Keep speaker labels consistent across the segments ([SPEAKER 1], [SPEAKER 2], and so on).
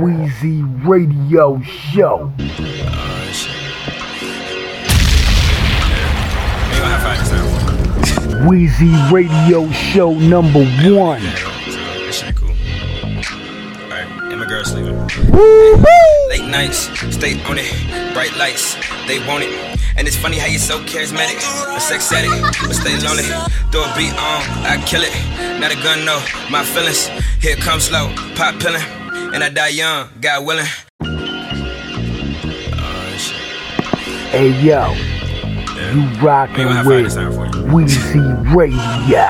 [SPEAKER 1] Wheezy Radio Show. Wheezy Radio Show number one.
[SPEAKER 2] This shit cool. Alright, and my girl. Late nights, stay on it. Bright lights, they want it. And it's funny how you're so charismatic. A sex addict, but stay lonely. Throw a beat on, I kill it. Not a gun, no. My feelings, here come slow. Pop pillin', and I die young, God willing. Oh.
[SPEAKER 1] Hey yo,
[SPEAKER 2] Yeah.
[SPEAKER 1] you rockin' with
[SPEAKER 2] this time for you.
[SPEAKER 1] Radio.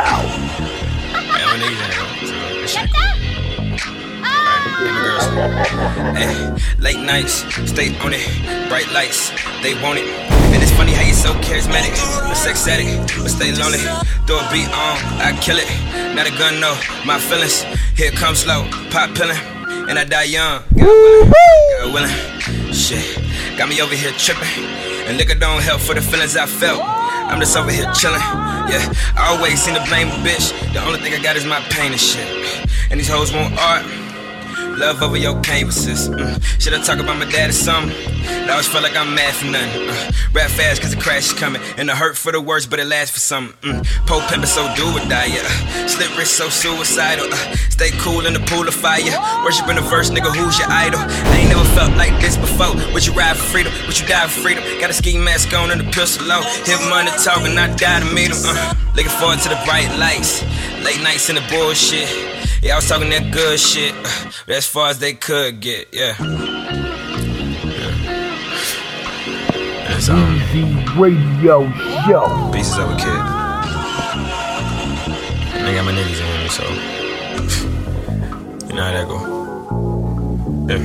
[SPEAKER 2] Eh, late nights, stay on it. Bright lights, they want it. And it's funny how you're so charismatic. A sex addict, but stay lonely. Throw a beat on, I kill it. Not a gun, no. My feelings, here come slow. Pop pillin', and I die young. God willing, God willing. Shit, got me over here tripping. And liquor don't help for the feelings I felt. I'm just over here chillin'. Yeah, I always seem to blame a bitch. The only thing I got is my pain and shit. And these hoes want art. Love over your canvases. Mm. Should I talk about my dad or something? I always felt like I'm mad for nothing. Uh, rap fast cause the crash is coming. And the hurt for the worst, but it lasts for something. Mm. Pole pimpin' so do or die, yeah. Slip wrist so suicidal. Uh, stay cool in the pool of fire. Worshiping the verse, nigga, who's your idol? I ain't never felt like this before. Would you ride for freedom? Would you die for freedom? Got a ski mask on and a pistol low. Hit money talking, not die to meet him. Uh, looking forward to the bright lights. Late nights in the bullshit. Yeah, I was talking that good shit, uh, as far as they could get, yeah. That's um,
[SPEAKER 1] Wheezy Radio Show.
[SPEAKER 2] pieces of a kid. I got my niggas in here, so you know how that go. Yeah.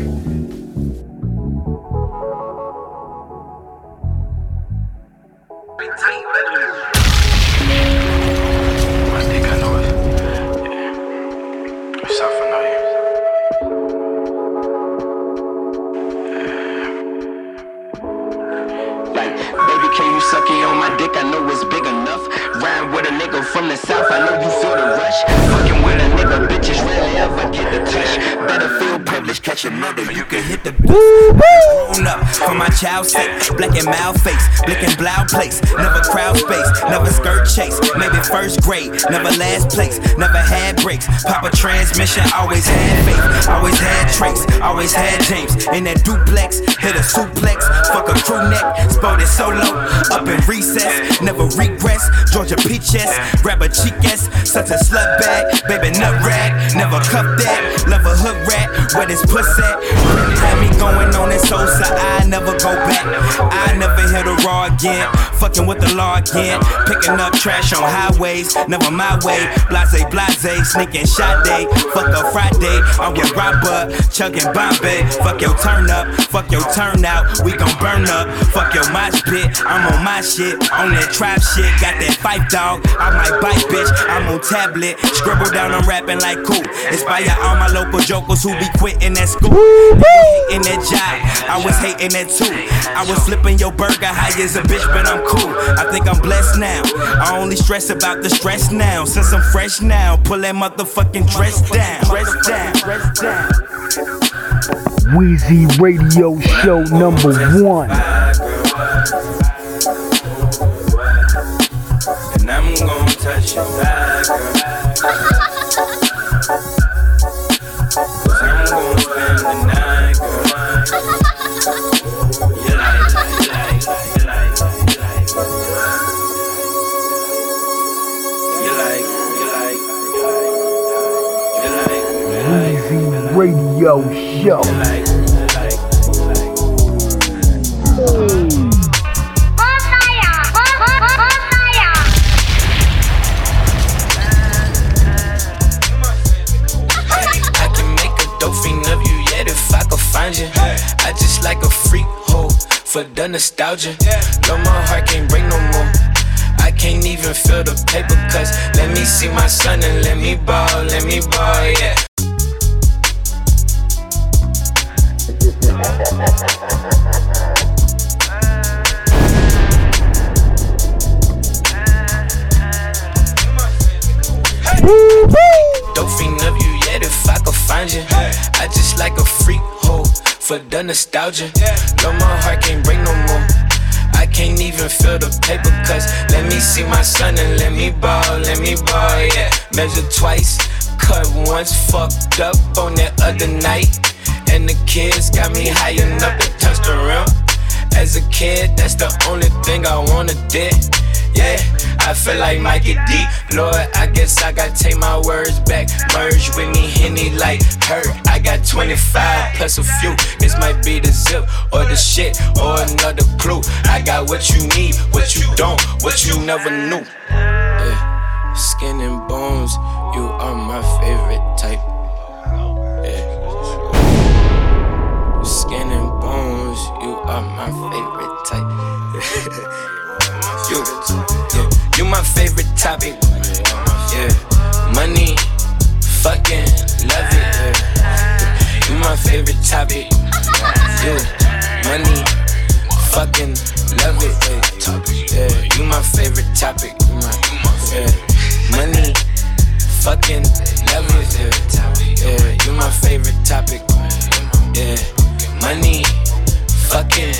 [SPEAKER 3] Child's sake. Black and mild face, blicking blow place. Never crowd space, never skirt chase. Maybe first grade, never last place. Never had brakes. Pop a transmission, always had faith. Always had trace, always had James. In that duplex, hit a suplex. Fuck a crew neck, sported solo. Up in recess, never regress. Georgia peaches, grab a cheek ass. Such a slut bag, baby nut rag. Never cuff that, love a hood rat. Where this pussy at? Had me going on this soul, so I never go back. I never hit a raw again. Fucking with the law again. Picking up trash on highways, never my way. Blase, blase, sneaking shot day. Fuck a Friday, I'm with Robert, chugging Bombay. Fuck your turn up, fuck your turn out. We gon' burn up. Fuck your mosh pit, I'm on my shit. On that trap shit, got that fight dog. I might bite, bitch. I'm on tablet. Scribble down, I'm rapping like cool. Inspire all my local jokers who be quitting that school. Hating that job. I was hating that too. I was flipping your burger high as a bitch, but I'm cool. I think I'm blessed now. I only stress about the stress now. Since I'm fresh now, pull that motherfucking dress down. Dress down. Dress down.
[SPEAKER 1] Wheezy Radio Show number one.
[SPEAKER 3] And I'm gonna touch your thigh, girl. Yet if I just like a freak hoe for the nostalgia. No, my heart can't break no more. I can't even feel the paper cause let me see my son and let me ball, let me ball, yeah.
[SPEAKER 4] the nostalgia. No, my heart can't break no more. I can't even feel the paper, cause let me see my son and let me ball, let me ball, yeah. Measure twice, cut once, fucked up on that other night. And the kids got me high enough to touch the rim. As a kid, that's the only thing I wanna did. Yeah, I feel like Mikey D. Lord, I guess I gotta take my words back. Merge with me, Henny like hurt. I got 25 plus a few. This might be the zip or the shit or another clue. I got what you need, what you don't, what you never knew. Yeah. Skin and bones, you are my are my favorite type. you, yeah, you my favorite topic. Yeah, money, fucking love it. Yeah. You my favorite topic. You, money, fucking love it. Yeah, you my favorite topic. Yeah, money, fucking love it. Yeah. you my favorite topic. Yeah, money, fucking.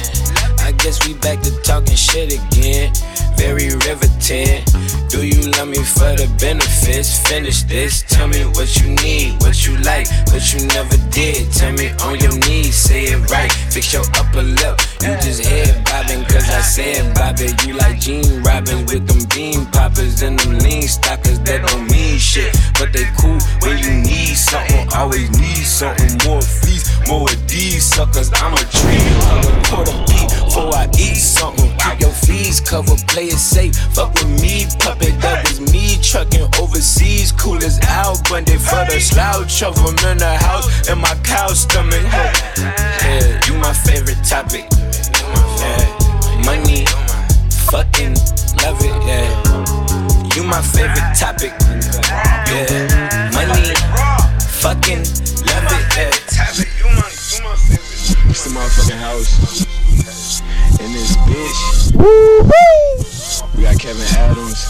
[SPEAKER 4] I guess we back to talking shit again. Very riveting. Do you love me for the benefits? Finish this. Tell me what you need, what you like, what you never did. Tell me on your knees, say it right. Fix your upper lip. You just head bobbing, cause I said bobbing. You like Gene Robbins with them bean poppers and them lean stoppers that don't mean shit. But they cool when you need something. Always need something. More fees, more of these suckers. I'm a tree. I'm a beat before I eat something. Keep your fees covered, play it safe. Fuck with me, puppet. That was me trucking overseas. Cool as Al Bundy for the slouch of them in the house. And my cow stomach. Yeah, you my favorite topic. Yeah, money, fucking love it. Yeah, you my favorite topic. Yeah, money, fucking love it. Yeah.
[SPEAKER 3] It's the motherfucking house. In this bitch, Woo! we got Kevin Adams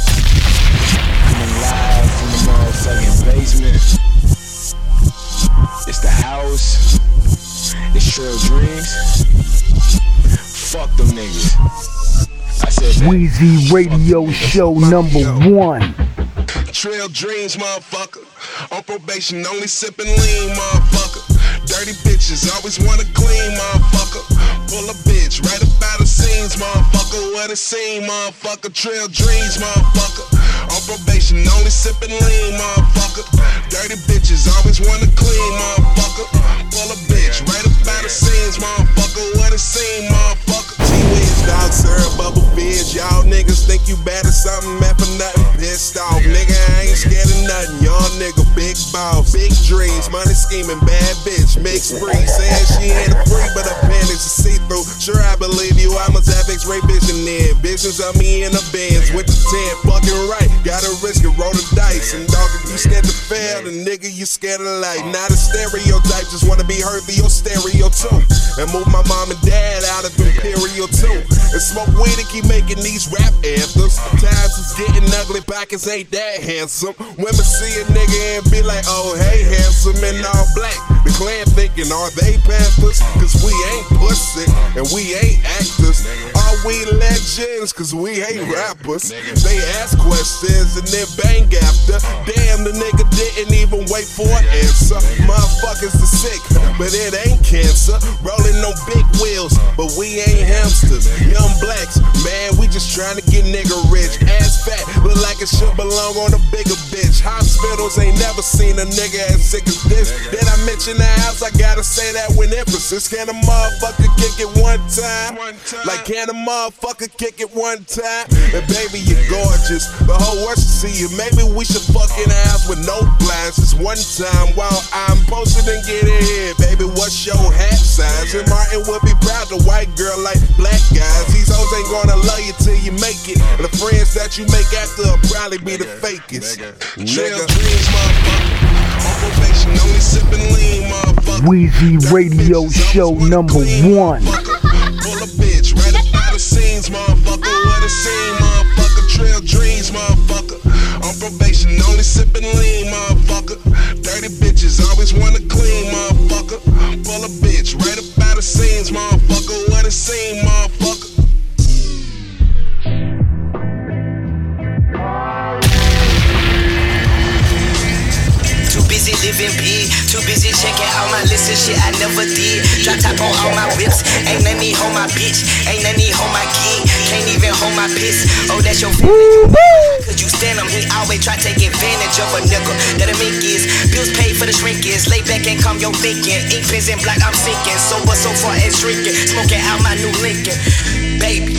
[SPEAKER 3] coming live from the motherfucking basement. It's the house. It's Trail Dreams. Fuck them niggas. I said that.
[SPEAKER 1] Wheezy Radio Show number one.
[SPEAKER 5] Trail dreams, motherfucker. On probation, only sipping lean, motherfucker. Dirty bitches, always wanna clean, motherfucker. Pull a bitch right about the scenes, motherfucker. What a scene, motherfucker. Trail dreams, motherfucker. On probation, only sipping lean, motherfucker. Dirty bitches, always wanna clean, motherfucker. Pull a bitch right up about the scenes, motherfucker. What a scene, motherfucker. G-Wiz, dog, syrup, bubble fizz. Y'all niggas think you bad at something, man, for nothing. Pissed off, nigga, I ain't scared of nothing. Y'all nigga, big boss, big dreams, money scheming, bad bitch, mixed breed. Saying she ain't a freak, but her panties are see through. Sure, I believe you, I must have X-ray vision then. Visions of me in the Benz with the 10, fucking right. Gotta risk it, roll the dice. And dog, if you scared to fail, then nigga, you scared of life. Uh. Not a stereotype, just wanna be heard for your stereo too. And move my mom and dad out of Imperial too. And smoke weed and keep making these rap anthems. Times is getting ugly, pockets ain't that handsome. Women see a nigga and be like, oh, hey, handsome and all black. The clan thinking, are they Panthers? Cause we ain't pussy and we ain't actors. Are we legends? Cause we ain't rappers. They ask questions and then bang after. Damn, the nigga didn't even wait for an answer. Motherfuckers are sick, but it ain't cancer. Rolling on big wheels, but we ain't hamsters. Young blacks, man, we just trying to get nigga rich. Ass fat, look like it should belong on a bigger bitch. Hospitals ain't never seen a nigga as sick as this. Did I mention the house? I gotta say that with emphasis. Can a motherfucker kick it one time? Like, can a motherfucker kick it one time? And baby, you're gorgeous. The whole world should see you. Maybe we should fuck in the house with no glasses one time while I'm posted and get it here. Baby, what's your hat size? And Martin would be proud to white girl like black guys. These hoes ain't gonna love you till you make it. And the friends that you make after will probably be the fakest. Trail dreams, motherfucker. On probation, only sipping lean, motherfucker.
[SPEAKER 1] Wheezy Radio Show number one.
[SPEAKER 5] Pull a bitch right up out the scenes, motherfucker. What a scene, motherfucker. trail dreams, motherfucker. On probation, only sipping lean, motherfucker. Dirty bitches always wanna clean, motherfucker. Pull a bitch right up out the scenes, motherfucker. What it seem, motherfucker.
[SPEAKER 6] Busy living big, too busy checking all my lists and shit I never did. Drop top on all my whips, ain't let me hold my bitch, ain't let me hold my key, can't even hold my piss. Oh, that's your Cause you stand him, he always try to take advantage of a nigga that a mink is bills paid for the shrinkers. Lay back and calm your thinking. Ink pens and black, I'm sinking. Sober so far and shrinking. Smoking out my new Lincoln. Baby.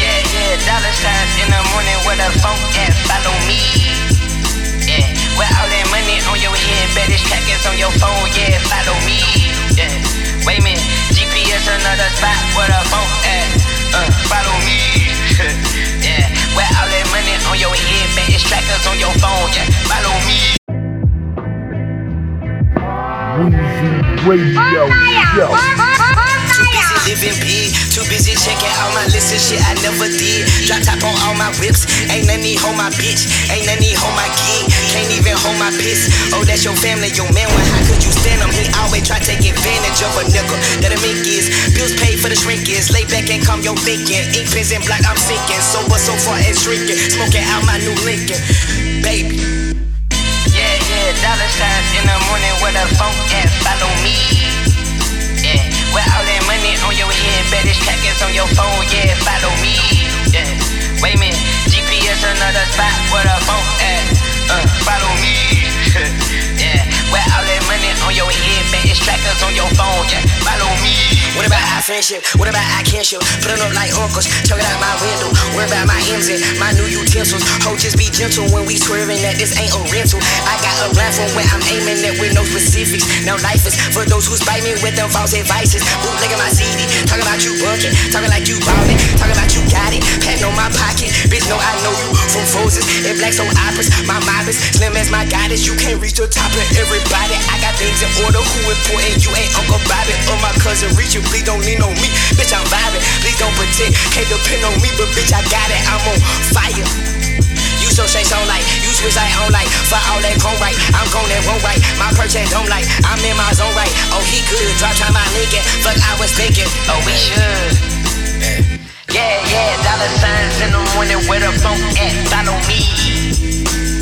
[SPEAKER 6] Yeah, yeah, dollar signs in the morning with a phone at follow me. With all that money on your head, baddest trackers on your phone, yeah, follow me. Yeah, wait a minute, GPS another spot where the phone at, uh, follow me. yeah, with all that money on your head, baddest trackers on your phone, yeah, follow me.
[SPEAKER 1] Weezy Radio Show.
[SPEAKER 6] Checking all my lists and shit I never did. Drop top on all my whips, ain't none need hold my bitch, ain't none need hold my key, can't even hold my piss. Oh, that's your family, your man, well, how could you stand him? He always try to take advantage of a nickel. That'll make is bills paid for the shrinkers. Lay back and calm your thinking. Ink pens and black, I'm sinking. Sober so what so far and shrinking. Smoking out my new Lincoln, baby. Yeah, yeah, dollar signs in the morning with a phone at follow me. With all that money on your head, baddest trackers on your phone, yeah, follow me. Yeah, wait a minute, GPS another spot where the phone at, uh, follow me. yeah, with all that money on your head, baddest trackers on your phone, yeah, follow me. What about our friendship? What about our kinship? Put 'em up like uncles, chuck it out my window. Worry about my M's and my new utensils. Ho, just be gentle when we swerving that this ain't a rental. I got a blindfold where I'm aiming at with no specifics. Now life is for those who spite me with them false advices. Bootlegging my CD, talking about you bunking, talking like you ballin', talking about you got it. Patting on my pocket, bitch, know I know you from Frozen and Black Soul Operas. My mob is slim as my goddess. You can't reach the top of everybody. I got things in order. Who important? You ain't Uncle Bobby or my cousin Richard. Please don't lean on me, bitch. I'm vibing. Please don't pretend. Can't depend on me, but bitch, I got it. I'm on fire. You so shake so like, you switch like on like, for all that cone right, I'm gone that won't right, my perch ain't don't like, I'm in my zone right, oh he good, drop try my Lincoln, fuck I was thinking, oh we should. Yeah, yeah, dollar signs in the morning where the phone at, follow me.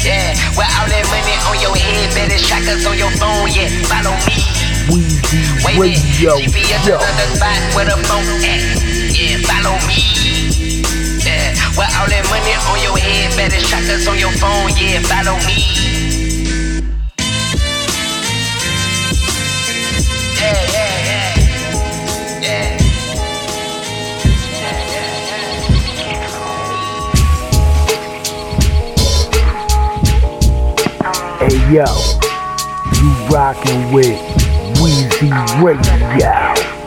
[SPEAKER 6] Yeah, with all that money on your head, better trackers on your phone, yeah, follow me.
[SPEAKER 1] Weezy
[SPEAKER 6] Wait
[SPEAKER 1] Radio
[SPEAKER 6] GPS
[SPEAKER 1] Show.
[SPEAKER 6] another spot where the phone at. Yeah, follow me. Yeah, with all that money on your head, better trackers on your phone. Yeah, follow me.
[SPEAKER 1] Yo, you rockin' with Weezy Radio.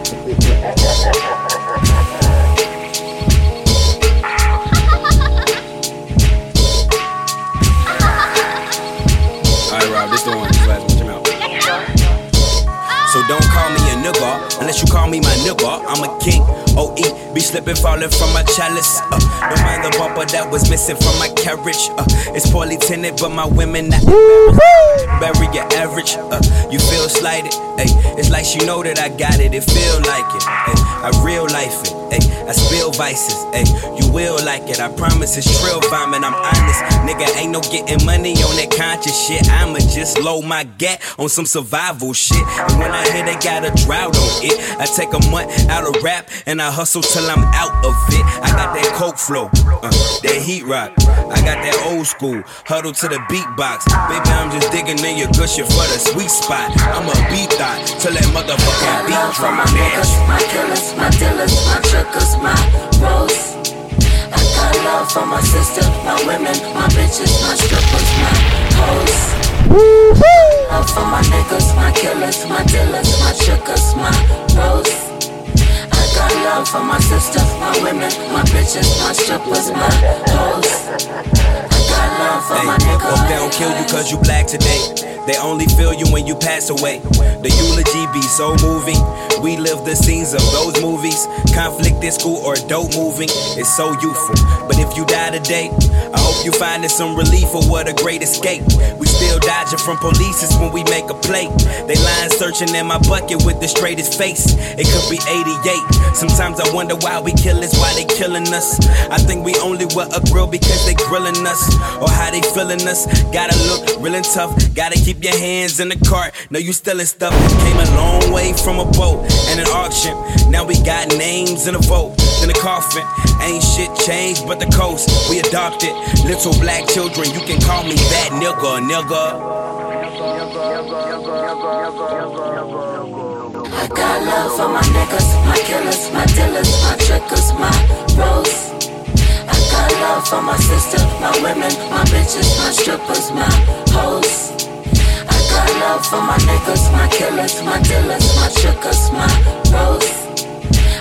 [SPEAKER 3] Call me my nigga. I'm a king. OE, be slipping, falling from my chalice. Uh, don't mind the bumper that was missing from my carriage. Uh, it's poorly tinted, but my women not. Bury your average. Uh, you feel slighted. Ay, it's like she know that I got it. It feel like it. Ay, I real life it. Ay, I spill vices. Ay, you will like it. I promise it's trill vomit. I'm honest. Nigga, ain't no getting money on that conscious shit. I'ma just load my gat on some survival shit. And when I hear they got a drought on it, I take a month out of rap and I hustle till I'm out of it. I got that coke flow, uh, that heat rock. I got that old school huddle to the beatbox. Baby, I'm just digging in your cushion for the sweet spot. I'm a beat thought till that motherfucking beat
[SPEAKER 7] For
[SPEAKER 3] drop.
[SPEAKER 7] my niggas, my killers, my dealers, my truckers, my bros. I got love for my sister, my women, my bitches, my strippers, my hoes. Love for my niggas, my killers, my dealers, my truckers, my bros. I got love for my sister, my women, my bitches, my strippers, my hoes.
[SPEAKER 3] Hey, hope they don't kill you cause you black today. They only feel you when you pass away. The eulogy be so moving. we live the scenes of those movies. Conflict in school or dope moving is so youthful. But if you die today, I hope you finding some relief or what a great escape. We still dodging from police when we make a play. They line searching in my bucket with the straightest face. It could be 88. Sometimes I wonder why we kill us, why they killing us. I think we only were a grill because they grilling us. Or how they feeling us. Gotta look real and tough. Gotta keep your hands in the cart. No, you stealing stuff. Came a long way from a boat and an auction. Now we got names in a vote. In a coffin. Ain't shit changed but the coast. We adopted. Little black children, you can call me that nigga, nigga.
[SPEAKER 7] I got love for my niggas, my killers, my dealers, my trickers, my bros. Got love for my sister, my women, my bitches, my strippers, my hoes. I got love for my niggas, my killers, my dealers, my trickers, my bros.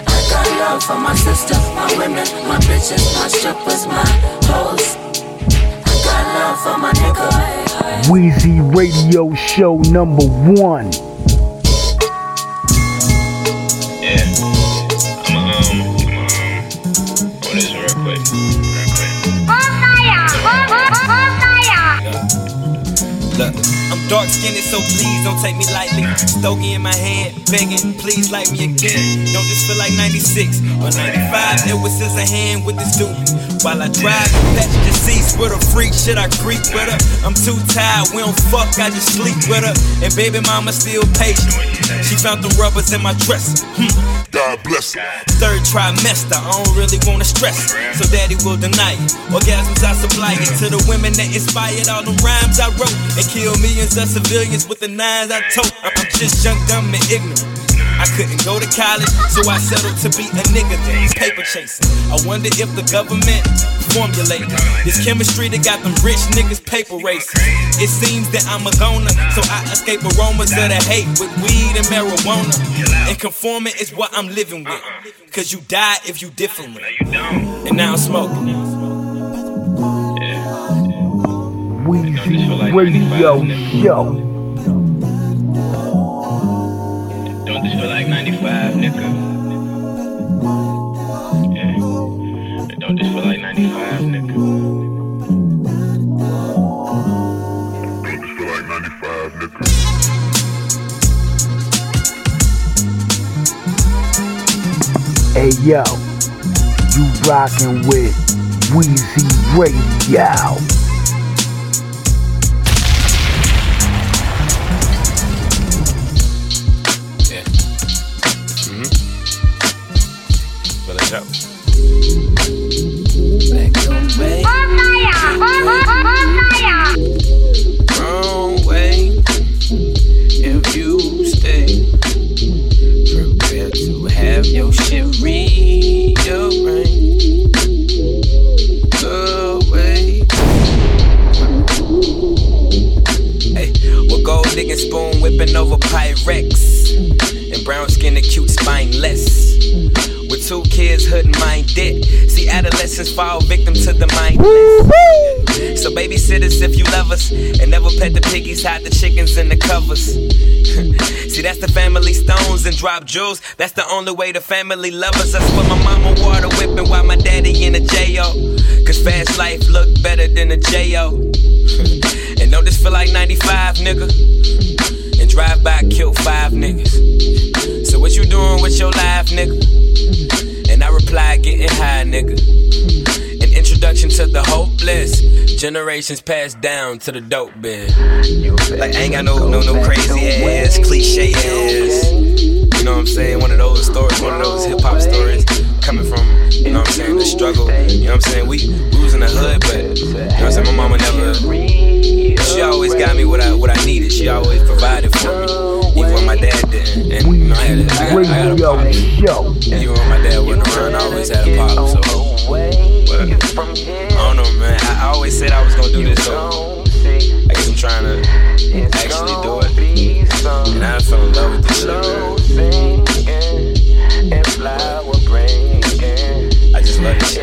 [SPEAKER 7] I got love for my sister, my women, my bitches, my strippers, my hoes. I got love for my nigga.
[SPEAKER 1] Wheezy Radio Show number one.
[SPEAKER 3] Dark skinned, so please don't take me lightly. Stogie in my hand, begging, please like me again. Don't just feel like 96 or 95. It was just a hand with the stupid. While I drive, passenger seats with a freak, shit I creep with her. I'm too tired, we don't fuck, I just sleep with her. And baby mama still patient. She found the rubbers in my dresser. Hmm.
[SPEAKER 5] God bless her.
[SPEAKER 3] Third trimester, I don't really wanna stress it, so daddy will deny it. Orgasms I supply it to the women that inspired all the rhymes I wrote and kill millions of civilians with the nines I tote. I'm just young, dumb, and ignorant. I couldn't go to college, so I settled to be a nigga then, paper chasing. I wonder if the government formulated this chemistry that got them rich niggas paper racing. It seems that I'm a goner, so I escape aromas of the hate with weed and marijuana. And conforming is what I'm living with. Cause you die if you different. And now I'm smoking.
[SPEAKER 1] Wheezy Radio Show.
[SPEAKER 8] Don't this feel like 95, nigga? Yeah. Don't this feel like 95, nigga?
[SPEAKER 5] Don't just feel like 95, nigga.
[SPEAKER 1] Hey yo, you rockin' with Wheezy Radio.
[SPEAKER 3] Pyrex. And brown skin and cute spineless. With two kids, hood and dick. See, adolescents fall victim to the mindless. So, babysitters, if you love us, and never pet the piggies, hide the chickens in the covers. See, that's the family stones and drop jewels. That's the only way the family love us. That's what my mama water whipping while my daddy in a J.O. Cause fast life look better than a J.O. and don't this feel like 95, nigga? Drive by, kill five niggas. So what you doing with your life, nigga? And I reply, getting high, nigga. An introduction to the hopeless. Generations passed down to the dope bin. Like, I ain't got no, no, no crazy ass, cliche ass. You know what I'm saying? One of those stories, one of those hip hop stories coming from, you know what I'm saying, the struggle. You know what I'm saying? We, we the hood, but, you know? My mama never, she always got me what I, what I needed. She always provided for me, even when my dad didn't. And, you know, I had a, I got, I got a
[SPEAKER 2] pop. Even when my dad wasn't around, I always had a pop. So, but, I don't know, man. I, I always said I was gonna do this, so I guess I'm trying to actually do it. And I fell in love with this shit, man. I just love this.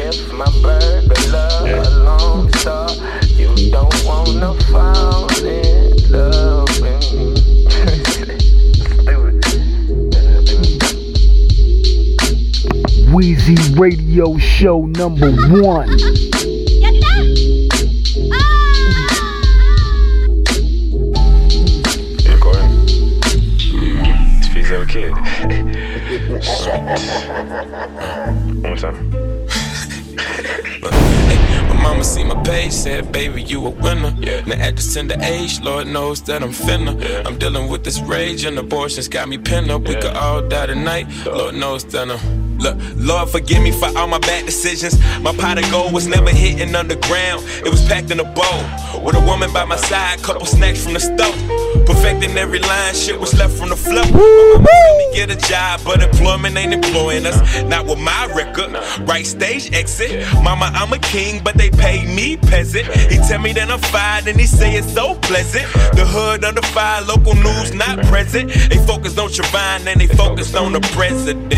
[SPEAKER 1] Radio Show number one.
[SPEAKER 9] You recording? Speaks of a kid. One more time.
[SPEAKER 3] My mama see my page, said, baby, you a winner. Now at this tender age, Lord knows that I'm finna. I'm dealing with this rage and abortions got me pinned up. We could all die tonight, Lord knows that I'm. Look, Lord, forgive me for all my bad decisions. My pot of gold was never hitting underground. It was packed in a bowl. With a woman by my side, couple snacks from the stove. Perfecting every line, shit was left from the flow. Me get a job, but employment ain't employing us. Not with my record. Right stage exit. Mama, I'm a king, but they pay me peasant. He tell me that I'm fine, and he say it's so pleasant. The hood under fire, local news not present. They focused on Trayvon, and they focused on the president.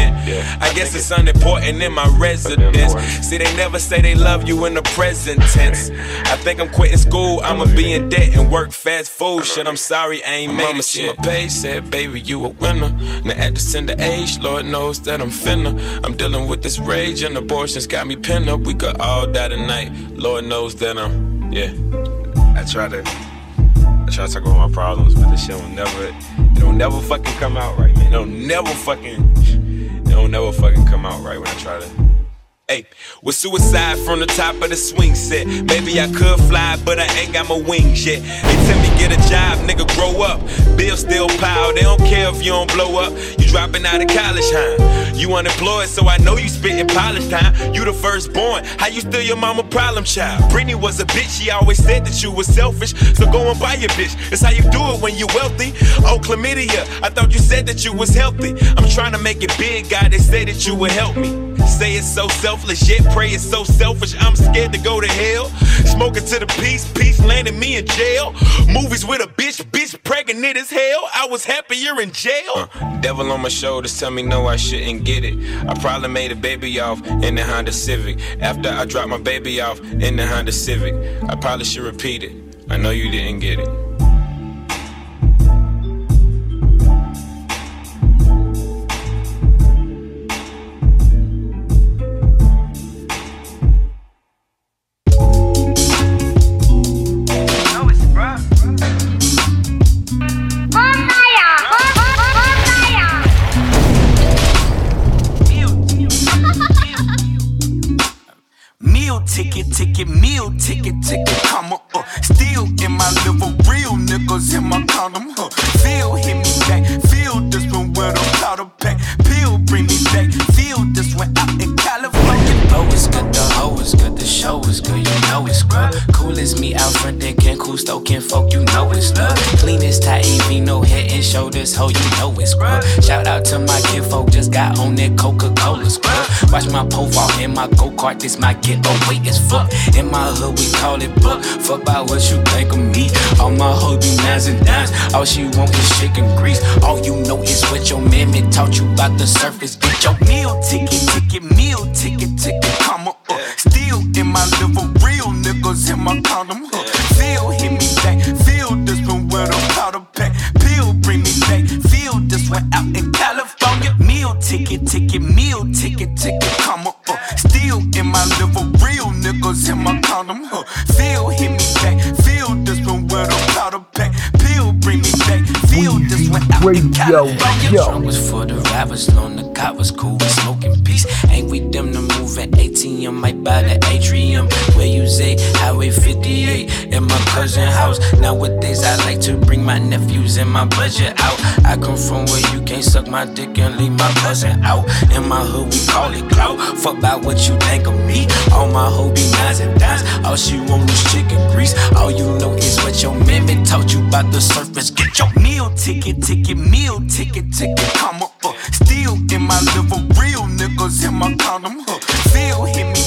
[SPEAKER 3] I guess it's unimportant in my residence. See, they never say they love you in the present tense. I think I'm quitting school, I'ma be in debt and work fast food. Shit, I'm sorry, I ain't made it see my page, said, baby, you a winner. Now at the tender age, Lord knows that I'm finna. I'm dealing with this rage and abortions got me pinned up. We could all die tonight. Lord knows that I'm, yeah.
[SPEAKER 10] I try to I try to talk about my problems, but this shit will never it'll never fucking come out right, man. It'll never fucking it'll never fucking come out right when I try to
[SPEAKER 3] With suicide from the top of the swing set. Maybe I could fly, but I ain't got my wings yet. They tell me get a job, nigga, grow up. Bills still pile, they don't care if you don't blow up. You dropping out of college, huh? You unemployed, so I know you spitting polish time. You the firstborn, how you still your mama problem child? Brittany was a bitch, she always said that you was selfish. So go and buy your bitch. It's how you do it when you wealthy. Oh, chlamydia, I thought you said that you was healthy. I'm trying to make it big, God, they say that you would help me. Say it's so selfless, yet pray it's so selfish. I'm scared to go to hell. Smoking to the peace, peace landing me in jail. Movies with a bitch, bitch pregnant as hell. I was happier in jail. Uh, devil on my shoulders tell me no, I shouldn't get it. I probably made a baby off in the Honda Civic. After I dropped my baby off in the Honda Civic, I probably should repeat it. I know you didn't get it.
[SPEAKER 4] Kart, this my getaway is fuck. In my hood, we call it book. Fuck about what you think of me. All my hoes be nines and dimes, all she want is chicken grease. All you know is what your mammy taught you about the surface. Get your meal ticket, ticket, meal ticket, ticket, comma, uh. Still in my liver, real niggas in my condom, was cool, we smoking peace. Ain't with them to move at ATM, might buy the atrium. Where you say Highway 58 in my cousin house. Nowadays I like to bring my nephews and my budget out. I come from where you can't suck my dick and leave my cousin out. In my hood we call it clout. Fuck about what you think of me. All my hoe be nines and dimes. All she want is chicken grease. All you know is what your mammy taught you about the surface. Get your meal ticket, ticket, meal ticket, ticket, comma up. Still in my liver, real niggas in my condom, huh. Feel hit me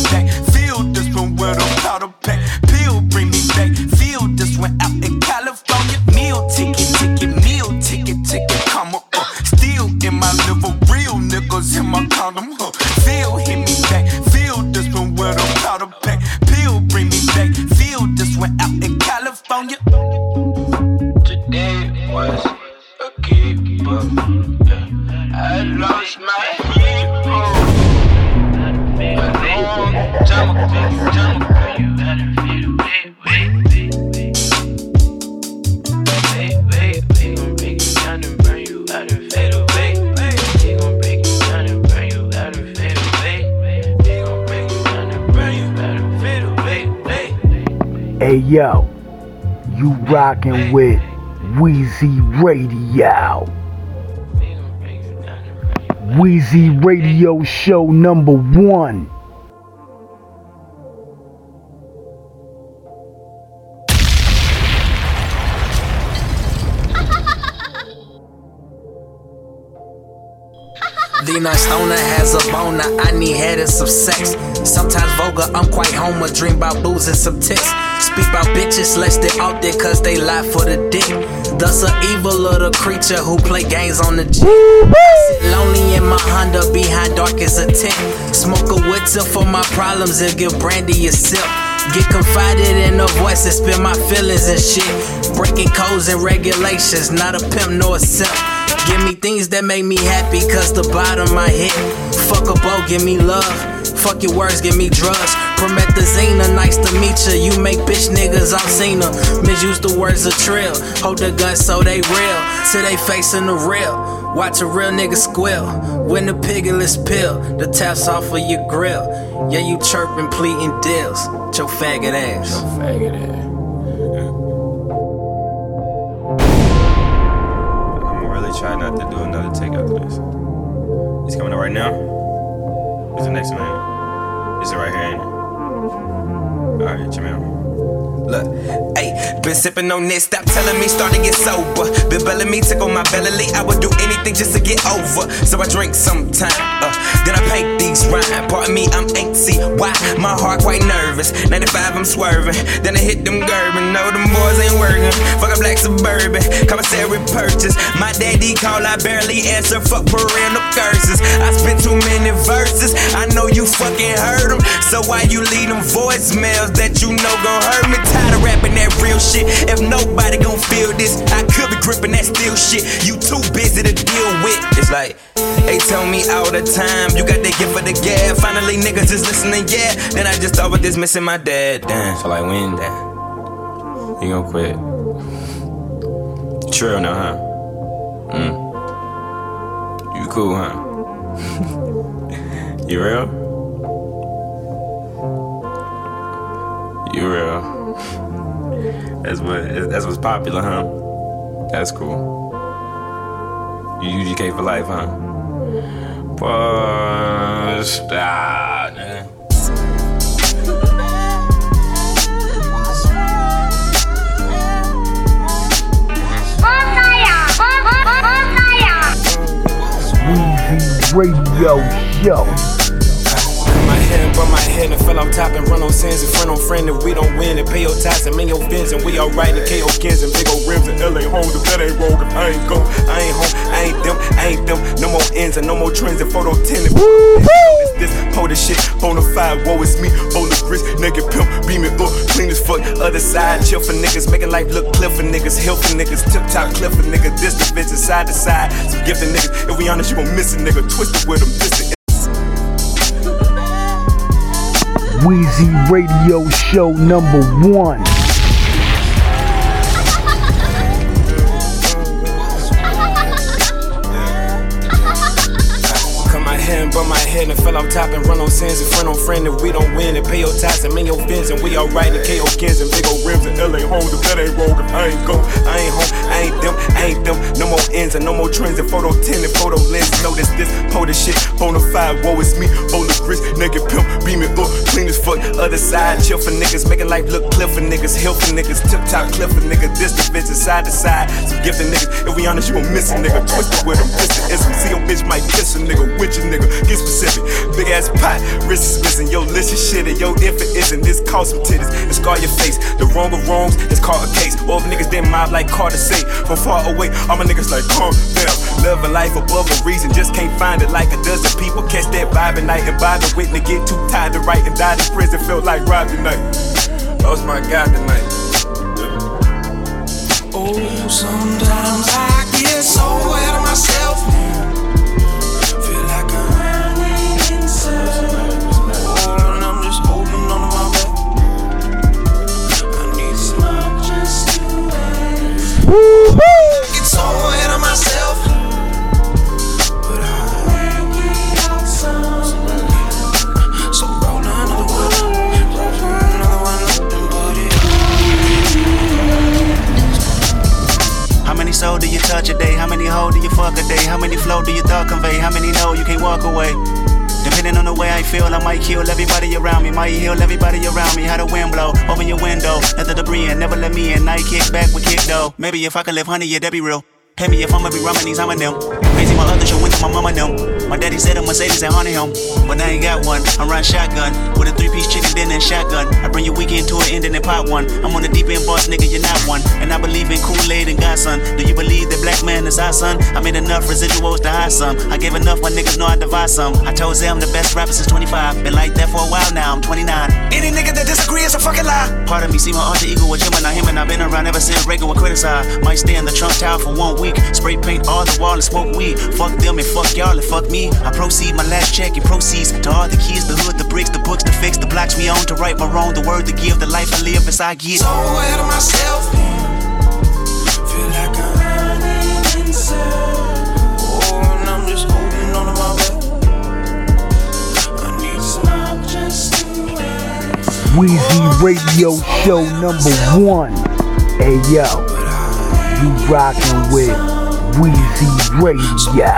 [SPEAKER 1] yo, you rockin' with Wheezy Radio. Wheezy Radio Show number one.
[SPEAKER 11] Lena Stoner has a boner, I need head and some sex. Sometimes vulgar, I'm quite homer, dream about booze and some tits. Speak about bitches, less they out there cause they lie for the dick. Thus a evil little creature who play games on the. Sit lonely in my Honda behind dark as a tent. Smoke a Witzer for my problems and give brandy a sip. Get confided in a voice and spin my feelings and shit. Breaking codes and regulations, not a pimp nor a simp. Give me things that make me happy, cause the bottom I hit. Fuck a bow, give me love. Fuck your words, give me drugs. Promethazine, nice to meet ya. You make bitch niggas, I've seen them. Misuse the words of trill. Hold the gun so they real. Till they facing the real. Watch a real nigga squeal. When the piglets pill, the taps off of your grill. Yeah, you chirping, pleading deals. Your faggot ass. Your faggot ass.
[SPEAKER 12] Try not to do another take after this. It's coming up right now. Who's the next one? Is it right here? Ain't it? All right, Jamel.
[SPEAKER 13] Look, ayy, been sipping on this, stop telling me, start to get sober. Been belling me, tickle my belly, I would do anything just to get over. So I drink sometime, uh, then I paint these rhyme. Pardon me, I'm antsy, why? My heart quite nervous. 95, I'm swerving, then I hit them Gerben. No, them boys ain't working. Fuck a black suburban, commissary purchase. My daddy call, I barely answer, fuck parental curses. I spent too many verses, I know you fucking heard them. So why you leave them voicemails that you know gon' hurt me? Tired of rapping that real shit. If nobody gon' feel this, I could be gripping that steel shit. You too busy to deal with. It's like, they tell me all the time, you got the gift for the gab. Finally, niggas is listening, yeah. Then I just thought with this missing my dad. Damn. So like, when that?
[SPEAKER 12] You gonna quit? True now, huh? Mm. You cool, huh? you real? You real? That's what that's what's popular, huh? That's cool. You UGK for life, huh? Push, ah, nigga.
[SPEAKER 1] Wheezy Radio Show.
[SPEAKER 3] My head above my head and fell off top and run on sins in front on friend if we don't win and pay your tax and make your bins. And we alright and KO skins and big old rims and LA homes if that ain't wrong I ain't go I ain't home I ain't them I ain't them. No more ends and no more trends and photo 10 and this? The shit bona fide woe is me. Bowl of grits naked pimp beaming up clean as fuck. Other side chill for niggas making life look clear for niggas. Hill for niggas tip top clip for niggas. This the bitch side to side. Some gifted niggas if we honest you gon' miss a nigga. Twisted with them this the
[SPEAKER 1] Wheezy Radio Show number one.
[SPEAKER 3] Cut my and head and fell off top and run on sins in front on friend if we don't win and pay your tax and make your bins and we alright and KO skins and big old rims and LA homes if that ain't if I ain't go I ain't home I ain't them I ain't them. No more ends and no more trends and photo 10 and photo lens. Notice this pull the shit bona fide woe is me. Bowl of grits naked pimp beaming up clean as fuck. Other side chill for niggas making life look clear for niggas hill for niggas tip top clip for niggas. This the bitch side to side some gifted niggas. If we honest you gon' miss a nigga twisted with them this the see your bitch might kiss a nigga. With your nigga get specific. Big ass pot wrist is missing. Yo listen shit and yo infant isn't this cause some titties. And scar your face the wrong of wrongs is called a case. All the niggas then mob like Carter say from far away. All my niggas like calm down living life above a reason just can't find it like a dozen people. Catch that vibe at night and by the witness get too tired to write and died in prison. Felt like Rob tonight. Lost my guy tonight.
[SPEAKER 11] Oh, sometimes I get so ahead of myself. soul do you touch a day? How many hoes do you fuck a day? How many flow
[SPEAKER 14] do you thought convey? How many know you can't walk away? Depending on the way I feel, I might kill everybody around me. Might heal everybody around me. How the wind blow, open your window. Let the debris in, never let me in. Night kick back with kick though. Maybe if I could live honey, yeah, that'd be real. Pay me if I'ma be rumming these, I'ma know. Crazy, my other show went to my mama know. My daddy said a Mercedes at honey home. But I ain't got one. I'm riding shotgun with a three piece chicken dinner and shotgun. I bring your weekend to an end and then pop one. I'm on the deep end boss, nigga, you're not one. And I believe in Kool Aid and Godson. Do you believe that black man is our son? I made enough residuals to hide some. I gave enough, my niggas know I divide some. I told them the best rapper since 25. Been like that for a while now, I'm 29. Any nigga that disagree is a fucking lie. Part of me see my alter ego with Gemini, him and I've been around ever since Reagan would criticize. Might stay in the Trump Tower for one week. Spray paint all the wall and smoke weed. Fuck them and fuck y'all and fuck me. I proceed my last check and proceeds to all the keys, the hood, the bricks, the books, the fix, the blocks we own, to right my wrong, the word to give, the life I live as I get.
[SPEAKER 15] So ahead of myself. Feel like I'm running in circles. Oh, and I'm just holding on to my breath. I need some just to.
[SPEAKER 1] Wheezy Radio Show number one. Hey yo, you rockin' with Wheezy Radio.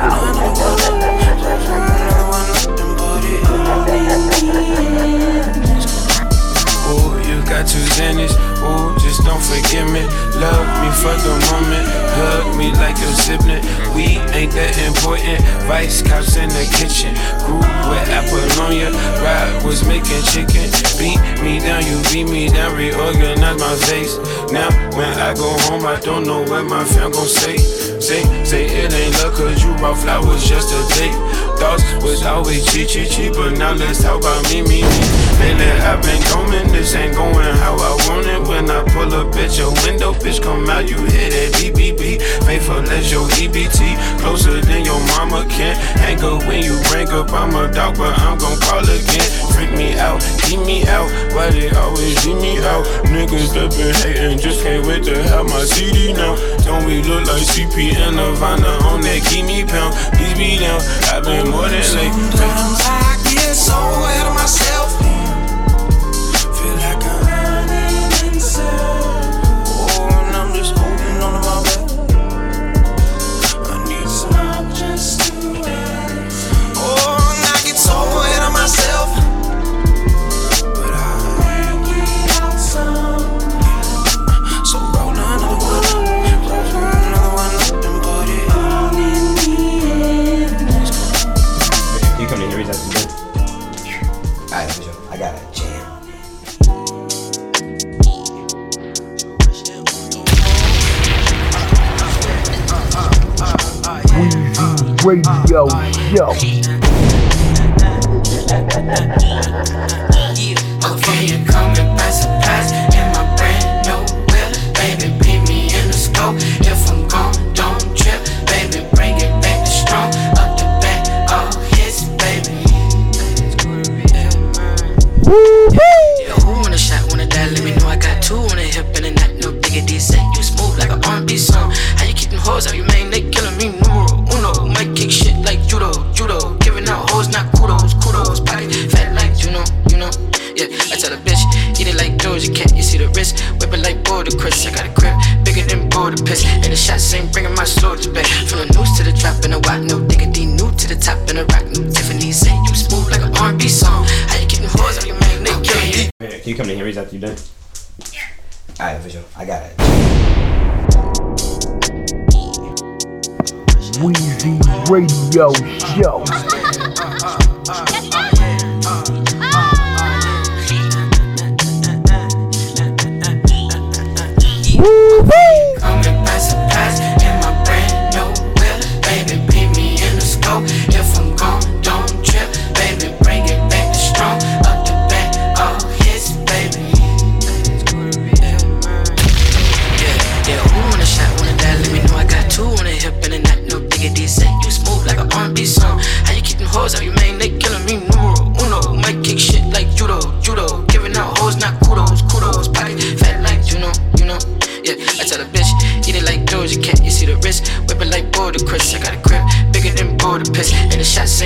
[SPEAKER 3] Two Xannies. Ooh, just don't forget me. Love me for the moment. Hug me like you're zipping. We ain't that important. Vice cops in the kitchen. Grew with Apollonia. Ride was making chicken. Beat me down, you beat me down. Reorganize my face. Now, when I go home, I don't know what my fam gon' say. Say, say it ain't luck, cause you brought flowers just a date. Thoughts was always cheap, cheap, cheap, but now let's talk about me, me, me. Lately I've been coming, this ain't going how I want it. When I pull up at your window, bitch, come out, you hear that BBB. Faithful as your EBT, closer than your mama can. Hang up when you bring up, I'm a dog, but I'm gon' call again. Freak me out, keep me out, why they always leave me out? Niggas that been hating, just can't wait to have my CD now. Don't we look like CP and Nirvana on that keep me pound? Please be down, I've been more than late.
[SPEAKER 15] Sometimes I get so out of myself.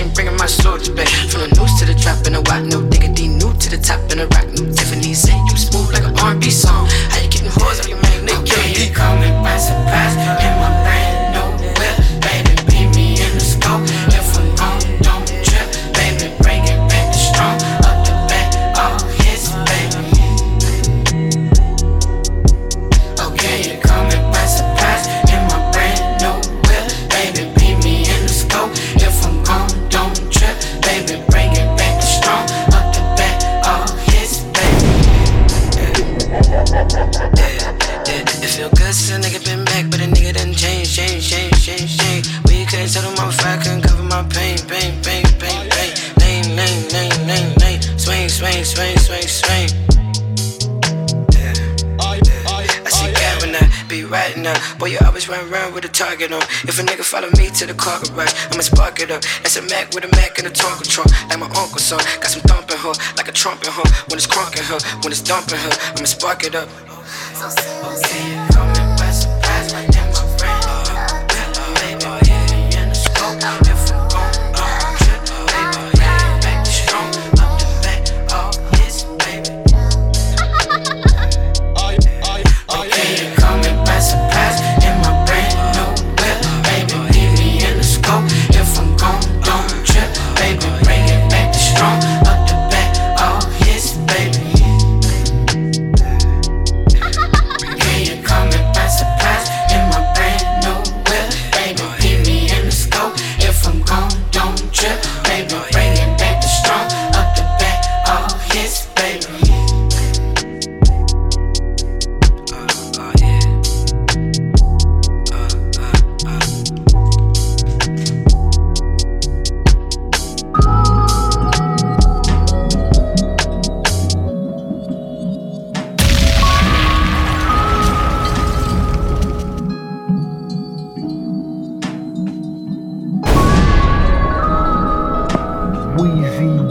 [SPEAKER 16] Ain't bringing my soldiers back. From the news to the trap and the white. New to the
[SPEAKER 15] car garage, I'ma spark it up. That's a Mac with a Mac and a Tonka trunk. Like my uncle's son. Got some thumping her, like a trumpet her. When it's crunking her, when it's dumping her, I'ma spark it up.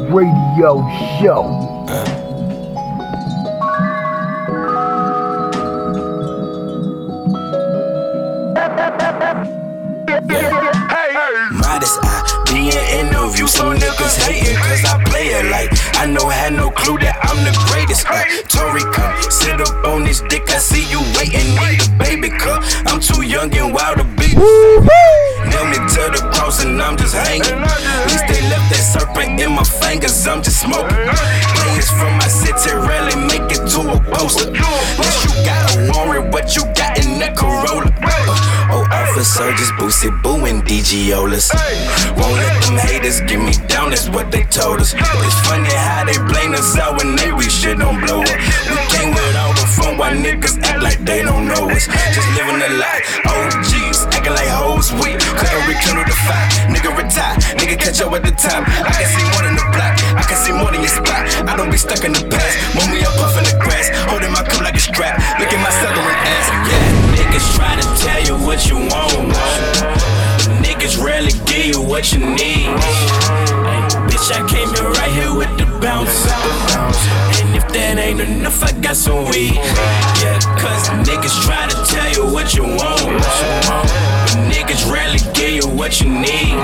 [SPEAKER 1] Radio Show.
[SPEAKER 3] Modest eye, being interview. Some niggas hating cause I play it like I know, had no clue that I'm the greatest. Uh, Tory come, sit up on this dick. I see you waiting, need a baby come. I'm too young and wild to be. Nail me to the cross and I'm just hanging. In my fingers. I'm just smoking. Players from my city rarely make it to a poster. Unless you got a warrant, what you got in that Corolla? Uh, oh, officer just boosted boo and DGOlas. Won't let them haters get me down, that's what they told us. It's funny how they blame us out when they we shit don't blow up. We came with all the fun, why niggas act like they don't know us. Just living a lie. OGs acting like hoes weak. Couldn't rekindle the fire. Nigga retire, nigga catch up at the time. I can see more than the block, I can see more than your spot. I don't be stuck in the past. Move me up off in the grass, holding my cup like a strap. Look at my southern ass. Yeah, niggas try to tell you what you want. Niggas rarely give you what you need. Ay, bitch, I came here right here with the bounce. And if that ain't enough, I got some weed. Yeah, cause niggas try to tell you what you want. But niggas rarely give you what you need.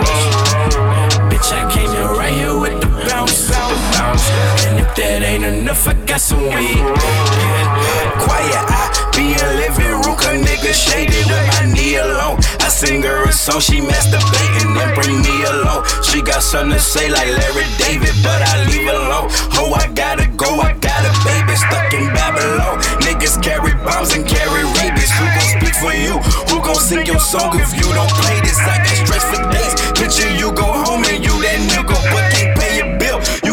[SPEAKER 3] Bitch, I came here right here with the bounce. bounce, And if that ain't enough, I got some weed. Yeah. Quiet, I be in living room, cause niggas shaded up my knee alone. I sing her a song, she masturbating and bring me along. She got something to say like Larry David, but I leave alone. Oh, I gotta go, I got a baby stuck in Babylon. Niggas carry bombs and carry rabies. Who gon' speak for you? Who gon' sing your song if you don't play this? I got stress for days. Picture you go home and you that nigga, but can't.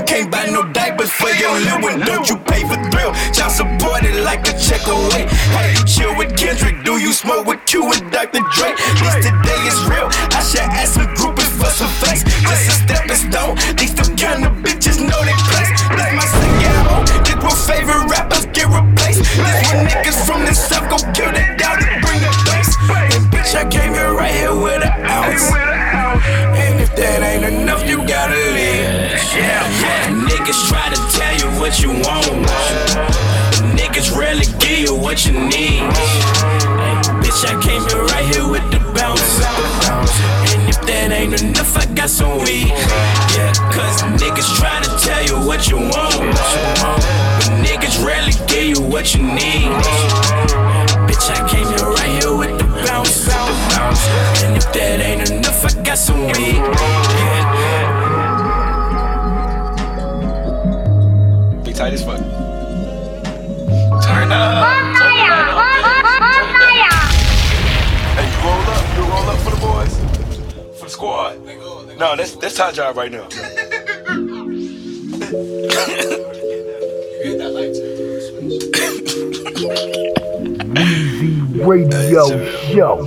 [SPEAKER 3] You can't buy no diapers for your little one, don't you pay for thrill? Child supported like a check away. How you chill with Kendrick? Do you smoke with Q and Dr. Dre? This today what you need. Bitch, I came here right here with the bounce. And if that ain't enough, I got some weed. Yeah.
[SPEAKER 17] Be tight as fuck. Turn up. Hey, you roll up. You roll up for the boys. For the squad. No, that's that's our job right now.
[SPEAKER 1] Radio Show.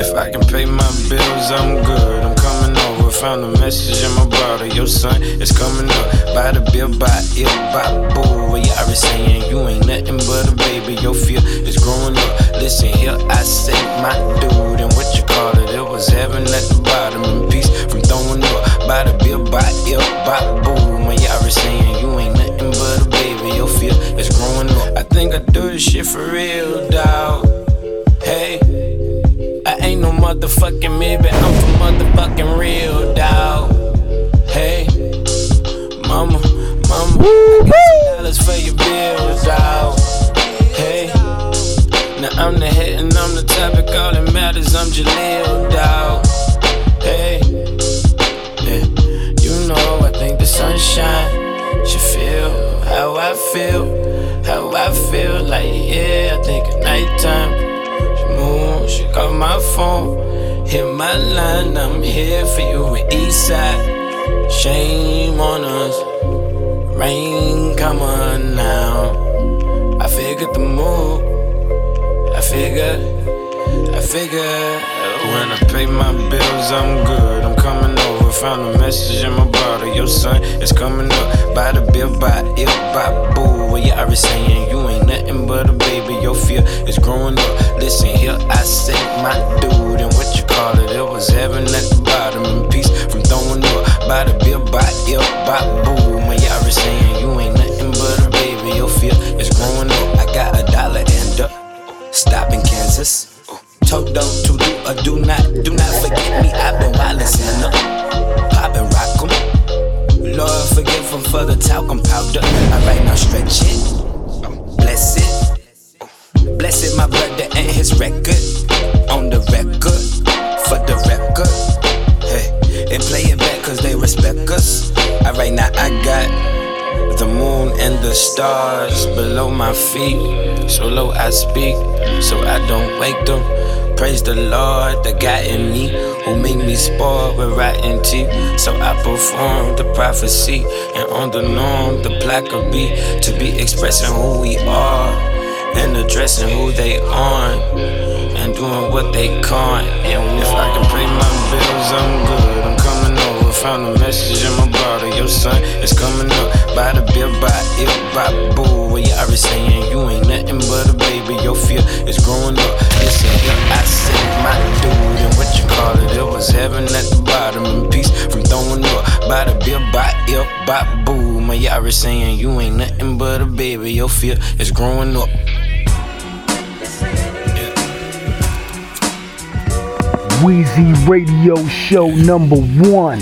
[SPEAKER 15] If I can pay my bills, I'm good. I'm coming over
[SPEAKER 4] found a message in my bottle. Your son is coming up. By the bill, by ill, by boo. Well, you already saying you ain't nothing but a baby. Your fear is growing up. Listen here, I say my dude, and what you call it? It was heaven at the bottom in peace from throwing up. By the bill, by ill, by boo. Man, you already saying you ain't think I do this shit for real, dawg. Hey. I ain't no motherfucking maybe, I'm for motherfucking real, dawg. Hey, mama, mama, I got some dollars for your bills, dawg. Hey, now I'm the head and I'm the topic, all that matters, I'm Jaleel, dawg. Hey, yeah, you know I think the sunshine should feel how I feel, how I feel, like yeah, I think at nighttime She moon, she call my phone. Hit my line, I'm here for you in Eastside. Shame on us, rain come on now. I figured the move, I figured, I figured. When I pay my bills, I'm good. I'm coming over. Found a message in my bottle. Your son is coming up. By the bill, by ill, by boo. Well, you already saying you ain't nothing but a baby. Your fear is growing up. Listen here, I say my dude, and what you call it? It was heaven at the bottom in peace from throwing up. By the bill, by ill, by boo. Man, you already saying you ain't nothing but a baby. Your fear is growing up. I got a dollar and a stop in Kansas. Toto to do or do not, do not forget me. I've been wildin' sinning up, poppin' rock 'em. Lord forgive forgive 'em for the talcum powder. Alright, now stretch it, bless it, bless it, my brother and his record on the record for the record. Hey, and play it back 'cause they respect us. I right now I got the moon and the stars below my feet. So low I speak, so I don't wake them. Praise the Lord, the God in me who made me spoiled with rotten teeth. So I perform the prophecy, and on the norm, the plaque will be to be expressing who we are and addressing who they aren't and doing what they can't. And if I can pay my bills, I'm good. I'm coming over. Found a message in my bottle. Your son is coming up. By the bill, by ill, by boo. Well, you already saying you ain't nothing but a baby. Your fear is growing up. Listen here, I say my dude, and what you call it? It was heaven at the bottom in peace from throwing up. By the bill, by ill, by boo. You already saying you ain't nothing but a baby. Your fear is growing up.
[SPEAKER 1] Wheezy Radio Show number one.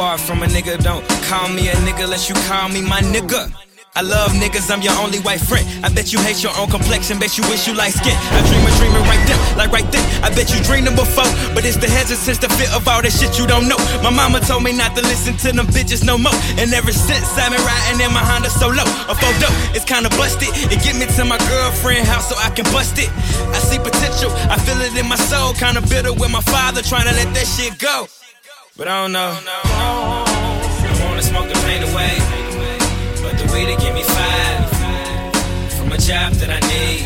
[SPEAKER 3] Far from a nigga, don't call me a nigga unless you call me my nigga. I love niggas, I'm your only white friend. I bet you hate your own complexion, bet you wish you light skin. I dream a dreaming right there, like right there. I bet you dreamed them before, but it's the hesitance, the fear of all that shit you don't know. My mama told me not to listen to them bitches no more. And ever since I've been riding in my Honda solo, a photo, it's kinda busted. It get me to my girlfriend house so I can bust it. I see potential, I feel it in my soul. Kinda bitter with my father, trying to let that shit go. But I don't know. Way to give me five from a job that I need.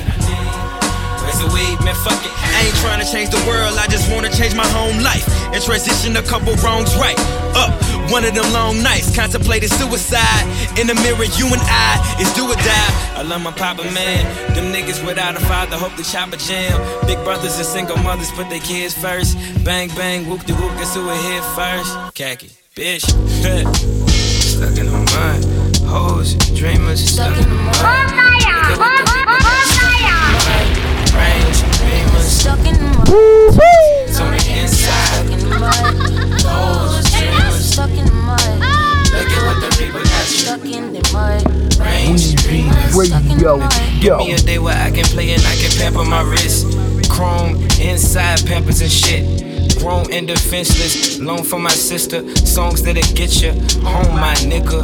[SPEAKER 3] Where's the weed, man? Fuck it. I ain't trying to change the world, I just wanna change my home life and transition a couple wrongs right. Up, one of them long nights, contemplating suicide. In the mirror, you and I is do or die. I love my papa, man. Them niggas without a father, hope they chop a jam. Big brothers and single mothers put their kids first. Bang, bang, whoop de whoop, guess who it hit first? Khaki, bitch. Stuck in the mud. Hoes, dreamers, stuck in the mud. Look at what the people got stuck in the mud. Range, dreamers,
[SPEAKER 18] Stuck in the mud.
[SPEAKER 3] it's on the inside.
[SPEAKER 18] Stuck in the mud.
[SPEAKER 3] Hoes, dreamers,
[SPEAKER 18] Stuck in the mud.
[SPEAKER 3] look at what the people got stuck
[SPEAKER 18] Stuck in the mud.
[SPEAKER 3] Range, dreamers.
[SPEAKER 1] Radio
[SPEAKER 3] Give me a day where I can play and I can pamper my wrist. Chrome, inside pampers and shit. Grown and defenseless, loan for my sister. Songs that'll get you home, my nigga.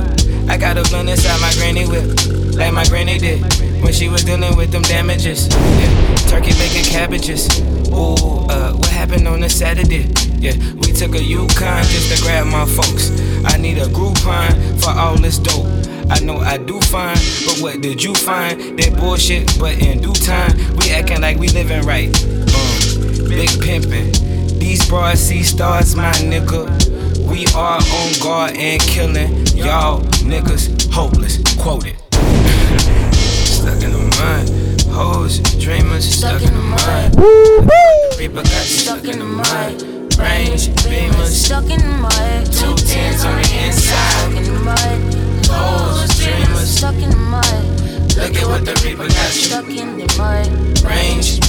[SPEAKER 3] I got a blunt inside my granny whip, like my granny did when she was dealing with them damages. Yeah, turkey bacon cabbages. Ooh, uh, what happened on a Saturday? Yeah, we took a Yukon just to grab my folks. I need a Groupon for all this dope. I know I do fine, but what did you find? That bullshit, but in due time, we acting like we living right. Um, big pimpin',
[SPEAKER 4] These bras see stars, my nigga. We are on guard and killing y'all niggas hopeless. Quoted. Stuck in the mud. Hoes, dreamers, stuck in the mud. Reaper got stuck in the mud. Range, beamers,
[SPEAKER 19] Stuck in the mud.
[SPEAKER 4] two tens on the inside.
[SPEAKER 19] Stuck in the mud.
[SPEAKER 4] Hoes, dreamers,
[SPEAKER 19] Stuck in the mud.
[SPEAKER 4] Look at what the Reaper got you.
[SPEAKER 19] Stuck in the mud.
[SPEAKER 4] Range.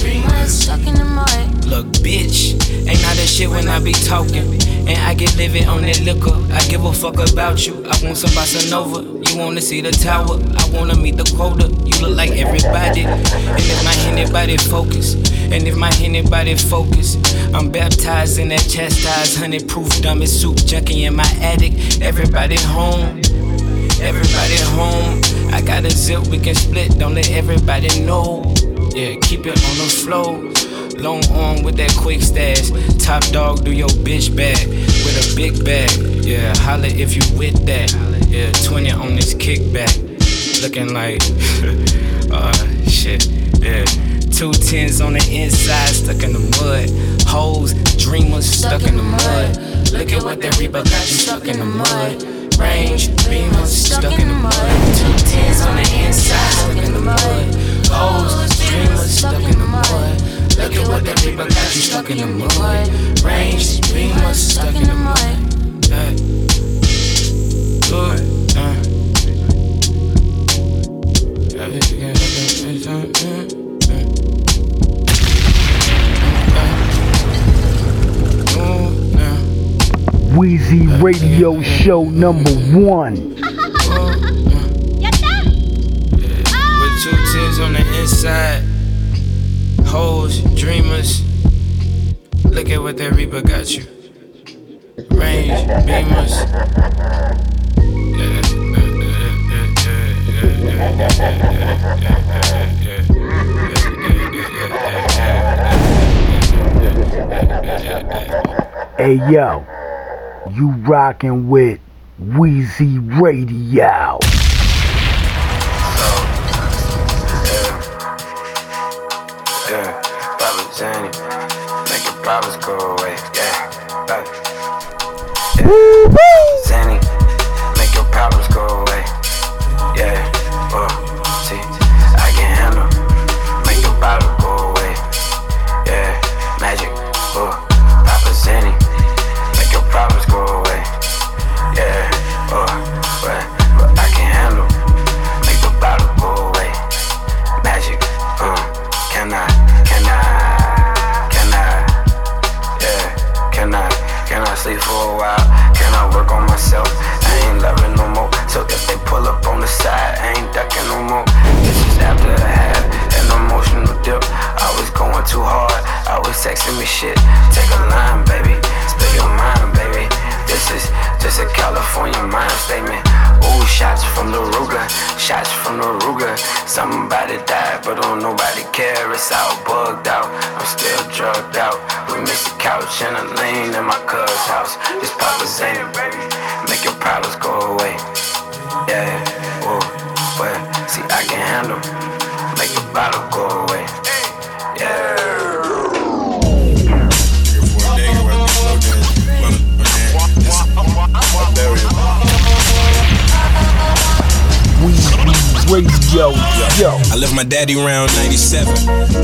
[SPEAKER 19] Stuck in the mud.
[SPEAKER 4] Look, bitch, ain't not that shit when I be talking. And I get living on that liquor. I give a fuck about you. I want some bossa nova. You wanna see the tower? I wanna meet the quota. You look like everybody. And if my anybody focus, and if my anybody focus, I'm baptized in that chastised honey proof dummy soup junkie in my attic. Everybody home. Everybody home. I got a zip we can split. Don't let everybody know. Yeah, keep it on the flow. Long arm with that quick stash. Top dog, do your bitch bag with a big bag. Yeah, holla if you with that. Yeah, 20 on this kickback. Looking like, uh, shit. Yeah, two tens on the inside, stuck in the mud. Hoes, dreamers, stuck in the mud. Look at what that Reaper got you stuck in the mud. Range, beamers, stuck in the mud. Two tens on the inside, stuck in the mud. Hoes, dreamers, stuck in the mud. Look at what that Reaper got you stuck in the mud. Range, beamers, stuck in the mud. Yeah. Good,
[SPEAKER 1] Wheezy Radio Show number one.
[SPEAKER 4] With two tens on the inside. Hoes, dreamers. Look at what that Reaper got you. Range, beamers.
[SPEAKER 1] Hey yo, you rockin' with Wheezy Radio.
[SPEAKER 20] Problems go away. Yeah. Yeah. My
[SPEAKER 3] daddy round 97.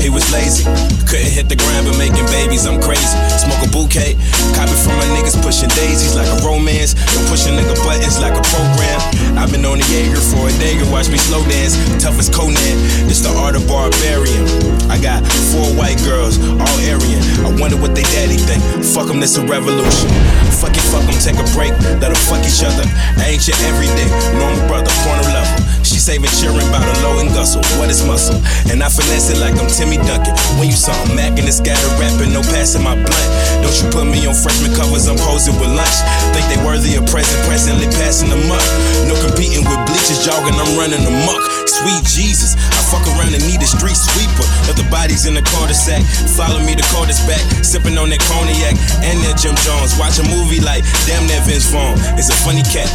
[SPEAKER 3] He was lazy. Couldn't hit the ground, but making babies, I'm crazy. Smoke a bouquet. Copy from my niggas pushing daisies like a romance. Don't push a nigga buttons like a program. I've been on the Jaeger for a day. You watch me slow dance. Tough as Conan. This the art of barbarian. I got four white girls, all Aryan. I wonder what they daddy think. Fuck them, this a revolution. Fuck it, fuck them, take a break. Let them fuck each other. I ain't your everyday. Normal brother, porno level. She saving cheering about a low and gustle. What is muscle? And I finesse it like I'm Timmy Duncan. When you saw him macking and the scatter rapping, no passing my blunt. Don't you put me on freshman covers, I'm posing with lunch. Think they worthy of present, presently passing them up. No competing with bleachers, jogging, I'm running amok. Sweet Jesus, I fuck around and need a street sweeper. The bodies in the cul-de-sac. Follow me to back, sipping on that cognac and that Jim Jones. Watch a movie like Damn That Vince Vaughn. It's a funny cat.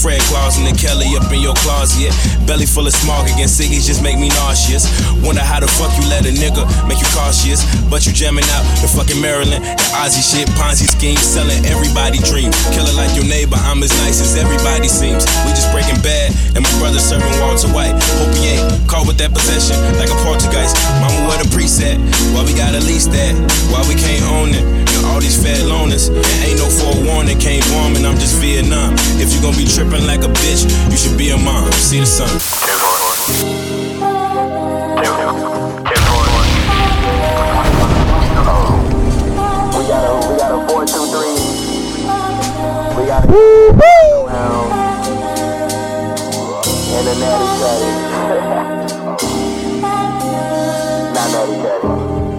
[SPEAKER 2] Fred Claus and the Kelly up in your closet. Belly full of smog against ciggies just make me nauseous. Wonder how the fuck you let a nigga make you cautious. But you jamming out the fucking Marilyn, the Ozzy shit, Ponzi scheme, selling everybody dream. Killer like your neighbor, I'm as nice as everybody seems. We just breaking bad, and my brother serving Walter White. Hope he ain't caught with that possession like a Portuguese. Mama, where the preset? Why we gotta lease that? Why we can't own it? And all these fed loners, and ain't no forewarning, can't warm, and I'm just Vietnam. If you gonna be tripping like a bitch, you should be a mom. See the sun.
[SPEAKER 21] We got a we got a four two three. We got a around and a natty caddy. Not natty caddy.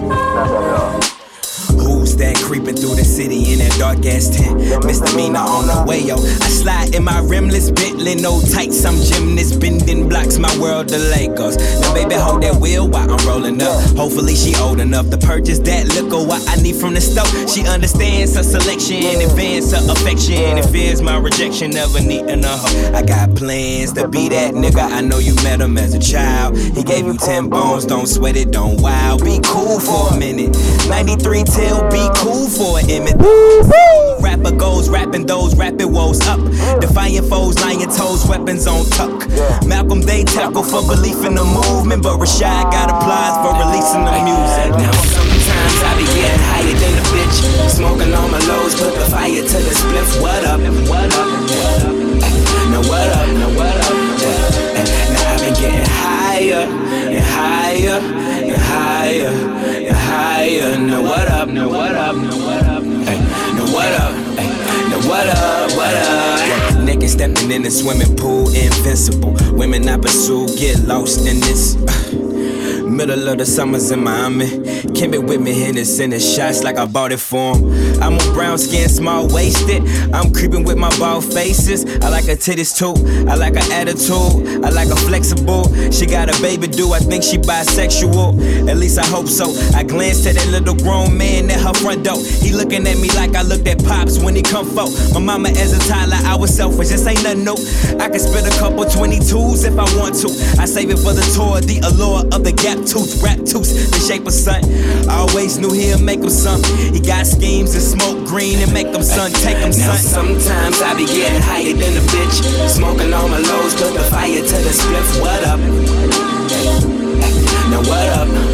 [SPEAKER 21] Not that at all.
[SPEAKER 3] Who's that creeping through the city in that dark ass tent? Misdemeanor on the way, yo. I slide in my rimless Bentley, no tights. I'm gymnast, bending blocks, my world the Lakers. Now, baby, hold that wheel while I'm rolling up. Hopefully, she old enough to purchase that liquor. What I need from the store. She understands her selection advance, her affection. and fears my rejection, never needing a hoe. I got plans to be that nigga. I know you met him as a child. He gave you 10 bones, don't sweat it, don't wow. Be cool for a minute. 93 till be cool for an image. Rapper goes rapping those rapid woes up. Defying foes, lying toes, weapons on tuck. Malcolm they tackle for belief in the movement, but Rashad got applause for releasing the music. Now sometimes I be getting higher than a bitch. Smoking on my lows, put the fire to the spliff. What up? What up? What up? Now what up? Now what up? Now I've been getting higher and higher and higher and higher. Now what up? Now what up? Now what up? Now what up? Now what up? What up? Naked stepping in the swimming pool, invincible. Women I pursue get lost in this. Middle of the summers in Miami. Kim it with me, hitting sending shots like I bought it for him. I'm a brown skin, small waisted. I'm creeping with my bald faces. I like her titties too. I like her attitude. I like her flexible. She got a baby, do I think she bisexual? At least I hope so. I glanced at that little grown man at her front door. He looking at me like I looked at pops when he come for. My mama as a toddler, I was selfish. This ain't nothing new. I can spit a couple 22s if I want to. I save it for the tour, the allure of the gap tooth, rap tooth, the shape of sun. I always knew he'll make him some. He got schemes and smoke green and make them sun, take them sun. Sometimes I be getting higher than a bitch. Smoking all my lows, put the fire to the spliff. What up? Now what up?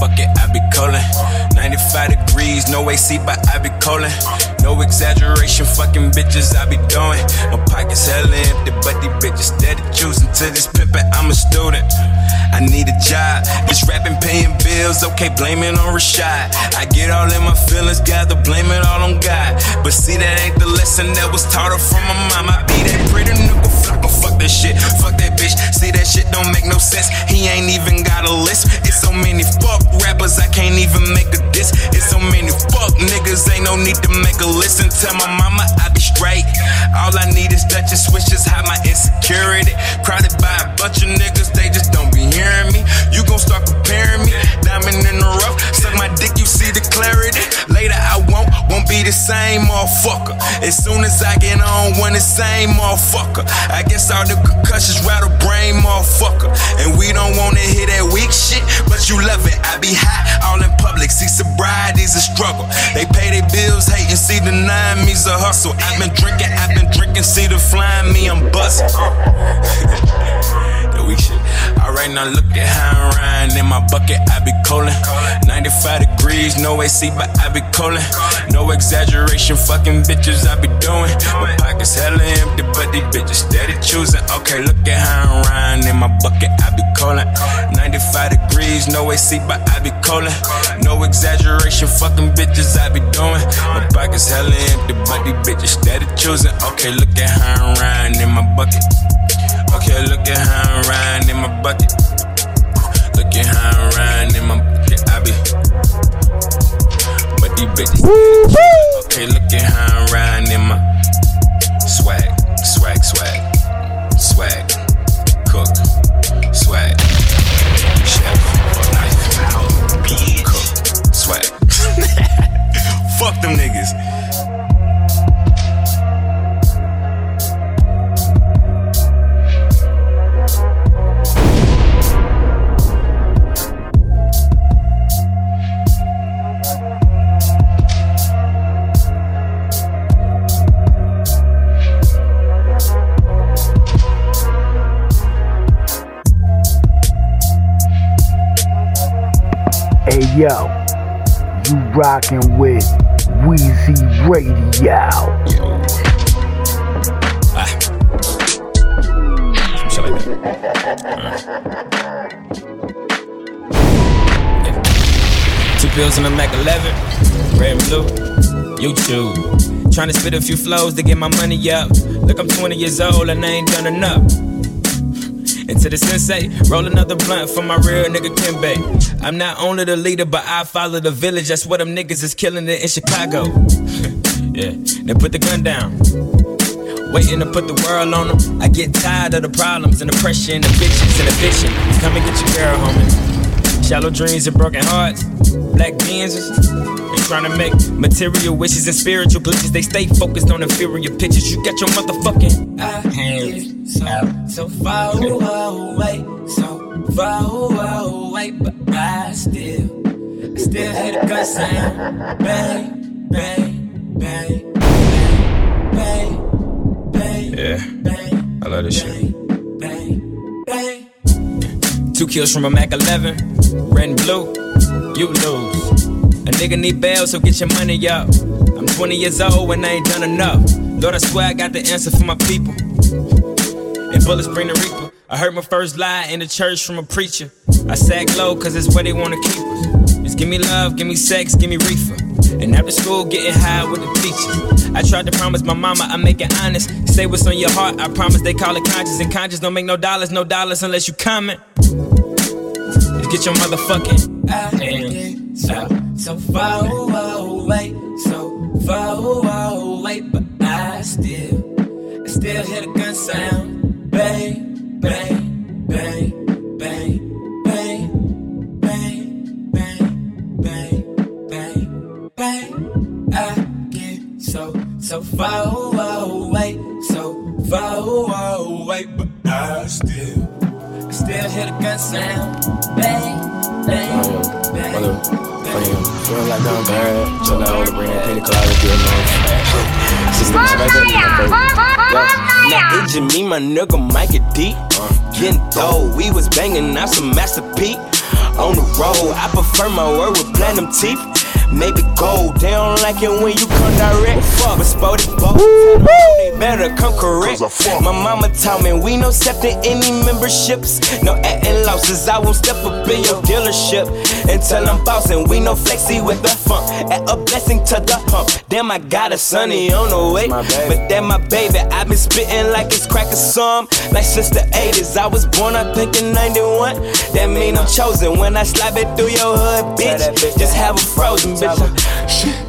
[SPEAKER 22] My bucket, I be collin'. 95 degrees, no AC, but I be collin'. No exaggeration, fucking bitches I be doing. My pockets hella empty, but these bitches steady choosing to this pimpin'. I'm a student. I need a job. Bitch rapping, paying bills, okay, blame it on Rashad. I get all in my feelings, gather, blame it all on God. But see, that ain't the lesson that was taught her from my mom. I be that pretty nigga, flock, oh, fuck that shit, fuck that bitch. See, that shit don't make no sense. He ain't even got a list. It's so many fuck rappers, I can't even make a diss. It's so many fuck niggas, ain't no need to make a list. And tell my mama I be straight. All I need is Dutchess switches, hide my insecurity. Crowded by a bunch of niggas, they just don't be hearing me. You gon' start comparing me. Diamond in the rough, suck my dick, you see the clarity. Later I won't be the same motherfucker. As soon as I get on, when the same motherfucker. I guess all the concussions rattle brain motherfucker. And we don't wanna hear that weak shit, but you love it. I be hot all in public. See, sobriety's a struggle. They pay their bills, hate and see the nine me's a hustle. I've been drinking, I've been drinking, see the flying me, I'm busting. the weak shit. Alright, now look at how I'm riding in my bucket, I be collin'. 95 degrees, no AC, but I be collin'. No exaggeration, fucking bitches I be doing. My pockets hella empty, but these bitches steady
[SPEAKER 3] choosing. Okay, look at how I'm riding in my bucket. I be coolin'. 95 degrees, no AC, but I be coolin'. No exaggeration, fucking bitches I be doing. My pockets hella empty, but these bitches steady choosing. Okay, look at how I'm riding in my bucket. Okay, look at how I'm riding in my bucket. Look at how I'm riding in my bucket. I be. But these bitches. Okay, look at how I'm riding in my swag, swag, swag, swag, cook, swag, chef, knife, cook, swag. Fuck them niggas.
[SPEAKER 1] Hey yo, you rockin' with Wheezy Radio.
[SPEAKER 3] Shit like that. Two pills and a Mac 11, red and blue, YouTube. Trying to spit a few flows to get my money up. Look, I'm 20 years old and I ain't done enough. And to the sensei, roll another blunt for my real nigga Kimbe. I'm not only the leader, but I follow the village. That's what them niggas is killing it in Chicago. yeah, then put the gun down. Waiting to put the world on them. I get tired of the problems and the pressure and the bitches and eviction. Come and get your girl, homie. Shallow dreams and broken hearts. Black Benzes. Trying to make material wishes and spiritual glitches. They stay focused on inferior pictures. You got your motherfucking hands out.
[SPEAKER 11] So far away, so far away, but I still, I still hear the gun sound. Bang, bang, bang, bang, bang,
[SPEAKER 3] Yeah, I love this shit.
[SPEAKER 11] bang, bang.
[SPEAKER 3] Two kills from a Mac 11, red and blue, you lose. Nigga need bail, so get your money up. I'm 20 years old and I ain't done enough. Lord, I swear I got the answer for my people. And bullets bring the reaper. I heard my first lie in the church from a preacher. I sag low cause it's where they wanna keep us. Just give me love, give me sex, give me reefer. And after school, getting high with the teachers. I tried to promise my mama I make it honest. Say what's on your heart, I promise they call it conscious. And conscious don't make no dollars, no dollars unless you comment. Get your motherfucking and so
[SPEAKER 11] so far away, so far away, but I still I still hear the gun sound, bang, bang, bang, bang. So far away, so far away, but I still still hear the gun sound. Bang, bang, bang.
[SPEAKER 23] Feel like I'm bad. Chill out to bring that pina colada to your Six niggas.
[SPEAKER 4] Now it's just me, my nigga Micah D. Uh. Getting dough, we was banging out some Master P. On the road, I prefer my word with platinum teeth. Maybe gold, they don't like it when you come direct. But sporty both, they better come correct. My mama taught me we no accepting any memberships. No acting losses, I won't step up in your dealership. Until I'm bossing, we no flexy with the funk. Add a blessing to the hump. Damn, I got a sonny on the way. But that my baby, i been spitting like it's crack or some. Like since the 80s, I was born, I think in 91. That mean I'm chosen when I slap it through your hood, bitch. Just have a frozen, bitch.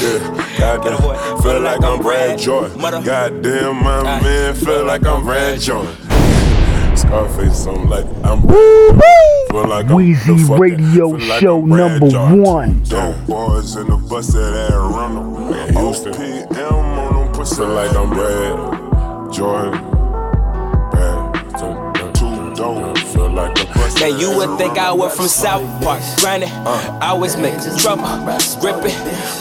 [SPEAKER 9] Yeah, goddamn. Feel like I'm Brad Jordan. Goddamn, my man, feel like I'm Brad Jordan. Scarface, I'm like, I'm. Feel like I'm the fucking-
[SPEAKER 1] Radio
[SPEAKER 9] feel like
[SPEAKER 1] Show
[SPEAKER 9] I'm
[SPEAKER 1] number
[SPEAKER 9] Jordan.
[SPEAKER 1] one.
[SPEAKER 9] Dope boys in the bus at Arizona. Man, Houston. OPM on them pussy. Feel like I'm Brad Jordan. Brad, two, two, don't feel like
[SPEAKER 4] Now you would think I was from South Park, grinding, always making trouble, gripping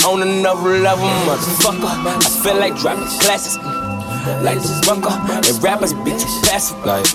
[SPEAKER 4] on another level, motherfucker. I feel like dropping classes, mm, like the bunker, and rappers be too passive, like.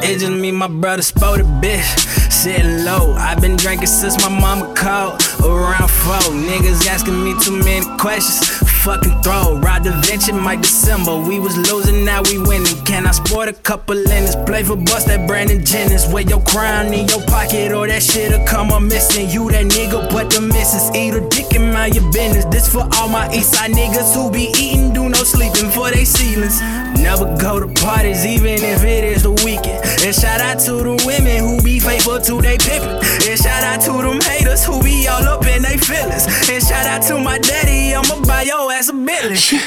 [SPEAKER 11] It's just me, my brother, sporty bitch. Sitting low. I've been drinking since my mama called. Around four. Niggas asking me too many questions. Fucking throw. Rod Da Vinci, Mike December. We was losing, now we winning. Can I sport a couple linens? Play for bust that Brandon Jennings. Wear your crown in your pocket, or that shit'll come up missing. You that nigga, but the missus eat a dick in my your business. This for all my east side niggas who be eating, do no sleeping for they ceilings. Never go to parties, even if it is the weekend. And shout out to the women who be faithful to they pimpin'. And shout out to them haters who be all up in they feelings. And shout out to my daddy, I'ma buy your ass a Bentley.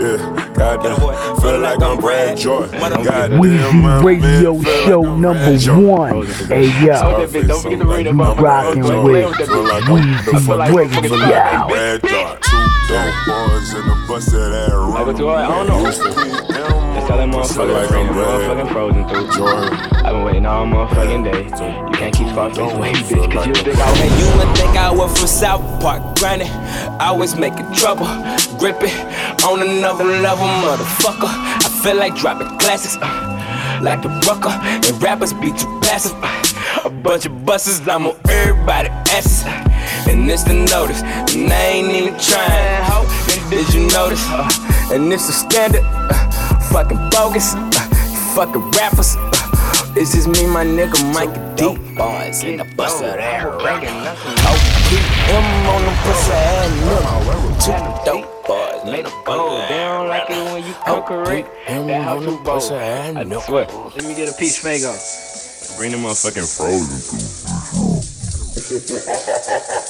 [SPEAKER 9] Yeah, goddamn. Feel like I'm Brad Joy. Goddamn,
[SPEAKER 1] Weezy
[SPEAKER 9] my
[SPEAKER 1] Radio
[SPEAKER 9] man,
[SPEAKER 1] Show
[SPEAKER 9] like
[SPEAKER 1] number
[SPEAKER 9] Brad
[SPEAKER 1] one. Hey yo,
[SPEAKER 9] Don't forget to read
[SPEAKER 1] you rockin' with Weezy Radio.
[SPEAKER 9] Brad Joy. Two dope boys in the bus of that room.
[SPEAKER 4] I don't know. That's how that motherfucker bring the motherfucking frozen through. Jordan. I've been waiting all motherfucking day. You can't keep Scarface away, bitch, cause you a big old
[SPEAKER 3] Man, you would think I was from South Park, granted. Always making trouble, gripping on another level, motherfucker. I feel like dropping classics, uh, like the rucker, and rappers be too passive. uh, a bunch of buses, I'm on everybody asses. uh, And this the notice, and I ain't even trying. Ho, and did you notice? Uh, and it's a standard, uh, fucking bogus, uh, you fucking rappers. Uh, it's just me, my nigga, Mike D. Boys in the bus of that OPM on the bus of that nigga. Two dope boys. Made a
[SPEAKER 4] Oh, they don't like it when you come correct. That how you both. I swear. Let me get a piece, Fago.
[SPEAKER 9] Bring the motherfucking frozen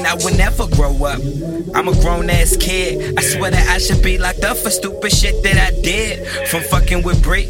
[SPEAKER 3] I will never grow up. I'm a grown ass kid. I swear that I should be locked up for stupid shit that I did. From fucking with Brit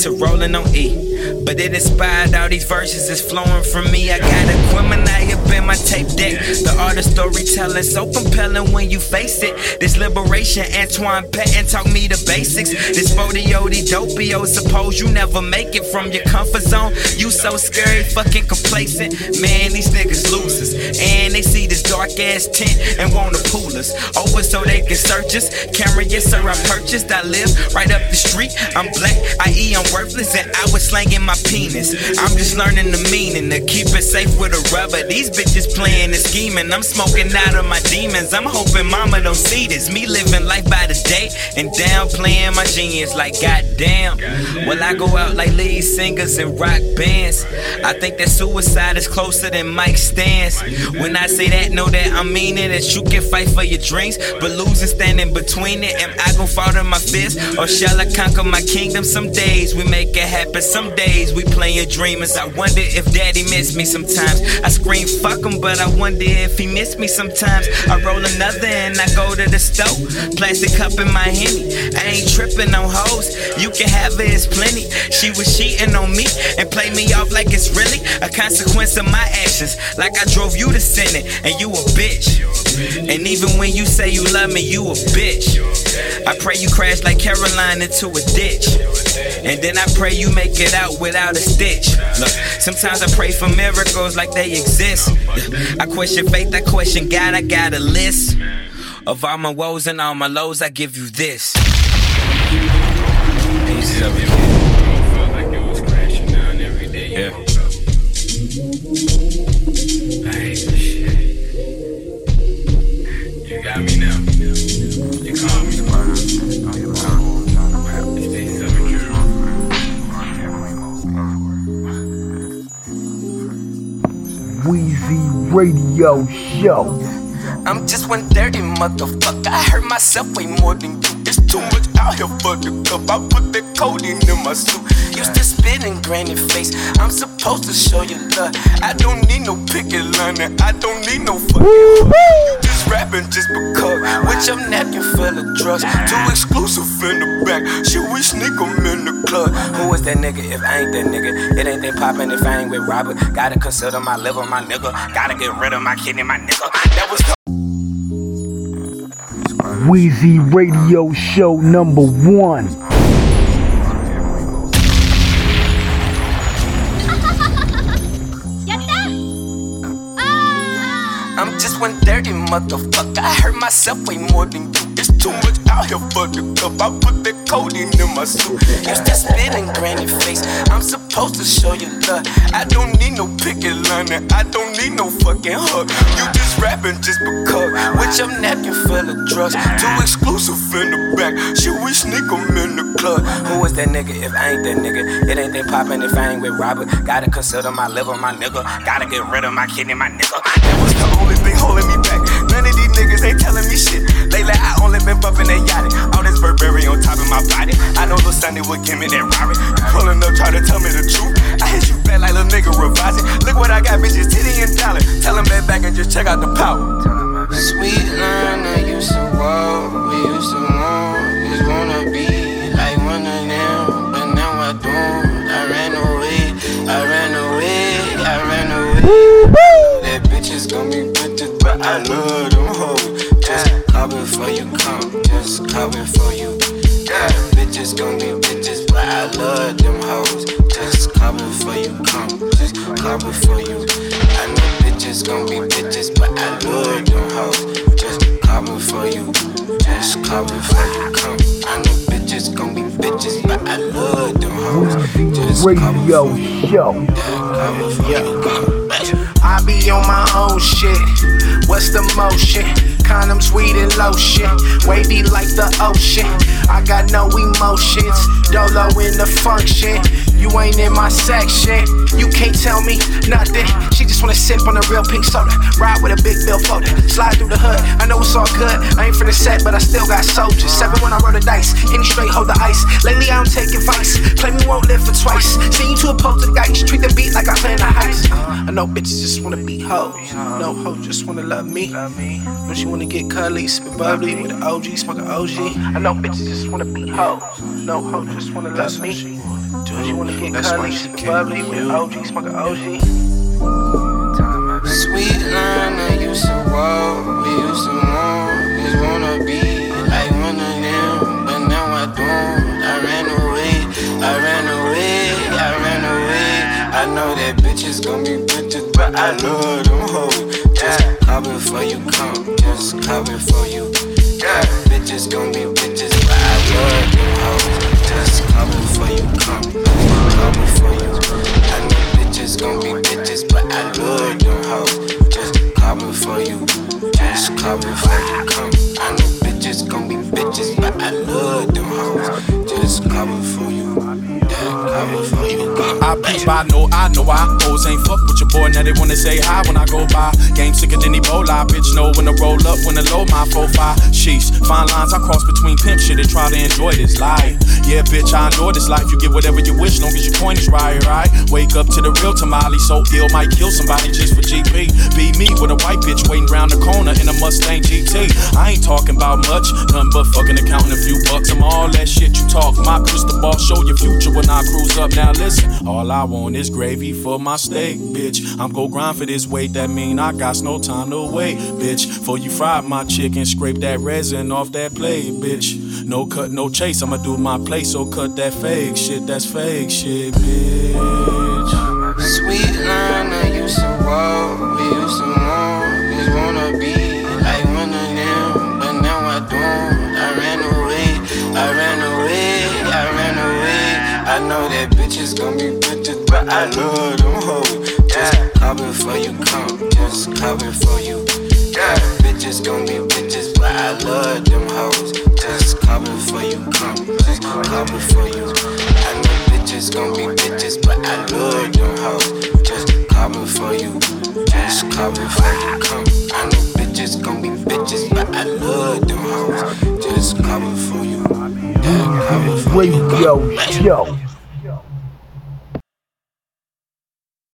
[SPEAKER 3] to rolling on E. But it inspired all these verses is flowing from me. I got a Gemini up in my tape deck. The art of storytelling so compelling when you face it. This liberation, Antwan Patton taught me the basics. This Fodiodi dopio, suppose you never make it from your comfort zone. You so scary, fucking complacent. Man, these niggas losers. And they see this dark ass tent and wanna pull us oh, over so they can search us. Camera, yes sir, I purchased. I live right up the street. I'm black, i.e. I'm worthless, and I was slanging my penis. I'm just learning the meaning to keep it safe with a rubber. These bitches playing and scheming. I'm smoking out of my demons. I'm hoping mama don't see this. Me living life by the day and downplaying my genius. Like goddamn, will I go out like lead singers and rock bands? I think that suicide is closer than Mike stands. When I say that, know that I'm meaning that you can fight for your dreams, but losing standing between it. Am I gonna fall to my fist or shall I conquer my kingdom? Some days we make it happen. Some days we playing dreamers. I wonder if daddy miss me sometimes. I scream fuck him, but I wonder if he miss me sometimes. I roll another and I go to the stove. Plastic cup in my henny. I ain't tripping on hoes. You can have it, it's plenty. She was cheating on me and play me off like it's really a consequence of my actions. Like I drove you to sin it, and you a bitch. And even when you say you love me, you a bitch. I pray you crash like Caroline into a ditch. And then I pray you make it out without a stitch. Look, sometimes I pray for miracles like they exist. I question faith, I question God, I got a list. Of all my woes and all my lows, I give you this. Peace up. Yeah.
[SPEAKER 1] Radio Show.
[SPEAKER 3] I'm just one dirty motherfucker. I hurt myself way more than you. It's too much out here for the cup. I put the codeine in my suit. Used to spit in granny face. I'm supposed to show you love. I don't need no picket line. I don't need no fucking. Rapping just because. With your napkin full of drugs. Too exclusive in the back. Should we sneak 'em in the club? Who is that nigga if I ain't that nigga? It ain't that poppin' if I ain't with Robert. Gotta consider my liver, my nigga. Gotta get rid of my kidney, my nigga. That was the
[SPEAKER 24] Wheezy Radio Show number one.
[SPEAKER 3] I'm just one dirty motherfucker. I hurt myself way more than you. It's too much out here for the cup. I put the codeine in my suit. Used to spit in granny face. I'm supposed to show you love. I don't need no picket line. and I don't need no fucking hug. You just rapping just because. With your napkin full of drugs. Too exclusive in the back. Should we sneak 'em in the club? Who is that nigga if I ain't that nigga? It ain't that poppin' if I ain't with Robert. Gotta consider my liver, my nigga. Gotta get rid of my kidney, my nigga. That was only thing holding me back. None of these niggas ain't telling me shit. Lately, I only been bumping that yachty. All this Burberry on top of my body. I know Lil Sunday would give me that Rari. You pulling up, try to tell me the truth. I hit you back like little nigga revising. Look what I got, bitches, titty and dollar. Tell them back back and just check out the power.
[SPEAKER 4] Sweet line I used to walk, we used to want, just wanna be like one of them, but now I don't. I ran away, I ran away, I ran away. Is gonna be bitches, but I love them hoes. Just coming for you, come, just coming for you. Yeah, bitches gonna be bitches, but I love them hoes. Just coming for you, come, just coming for you. I know bitches gon' be bitches, but I love them hoes. Just coming for you, just coming for you. Come, I know bitches gon' be bitches, but I love them hoes. Just coming
[SPEAKER 24] Radio
[SPEAKER 4] you,
[SPEAKER 24] Show.
[SPEAKER 4] coming for you. Come.
[SPEAKER 25] I be on my own shit. What's the motion? Condoms, weed, and lotion. Wavy like the ocean. I got no emotions. Dolo in the function. You ain't in my section. You can't tell me nothing. She just wanna sip on a real pink soda. Ride with a big bill folder. Slide through the hood. I know it's all good. I ain't finna set, but I still got soldiers. Seven when I roll the dice. Any straight hold the ice. Lately I don't take advice. Claim you won't live for twice. Send you to a poltergeist. Treat the beat like I plan a heist. Uh, I know bitches just wanna be hoes. No hoes just wanna love me. Know she wanna get curly, spit bubbly with an OG, smoke an OG. I know bitches just wanna be hoes. No hoes just wanna love me. Know she wanna get curly, spit bubbly with an OG, smoke an OG.
[SPEAKER 4] Sweet line I used to walk, we used to want, just wanna be like one of them, but now I don't. I ran away, I ran away, I ran away. I know that bitches gon' be bitches, but I love them hoes. Just coming for you, come, just coming for you. Yeah, bitches gon' be bitches, but I love them hoes. Just coming for you, come, coming for you. I know bitches gon' be bitches, but I love them hoes. Just coming for you, just coming for you, come. I know bitches gon' be bitches, but I love them hoes. Just coming for you,
[SPEAKER 26] I peep, I know, I know I hoes ain't fuck with your boy. Now they wanna say hi when I go by. Game sicker than Ebola, bitch know when to roll up, when to low my profile. Sheesh, fine lines I cross between pimp shit and try to enjoy this life. Yeah, bitch, I enjoy this life. You get whatever you wish, long as your coin is right, right? Wake up to the real tamale, so ill might kill somebody just for GP. Be me with a white bitch waiting round the corner in a Mustang GT. I ain't talking about much, nothing but fucking and counting a few bucks. I'm all that shit you talk. My crystal ball show your future when I cruise up. Now listen, all I want is gravy for my steak, bitch. I'm go grind for this weight, that mean I got no time to wait, bitch. For you fried my chicken, scrape that resin off that plate, bitch. No cut, no chase, I'ma do my place, so cut that fake shit, that's fake shit, bitch.
[SPEAKER 4] Sweet I used to walk, we used to know that bitches gon' be bitches, but I love them hoes. Just coming for you, come, just coming for you. Yeah, bitches gon' be bitches, but I love them hoes. Just coming for you, come, just coming for you. I know bitches gon' be bitches, but I love them hoes. Just coming for you, just for you, come. I know bitches gon' be bitches, but I love them hoes. Just coming for you, yeah, coming for you.
[SPEAKER 24] Radio Show.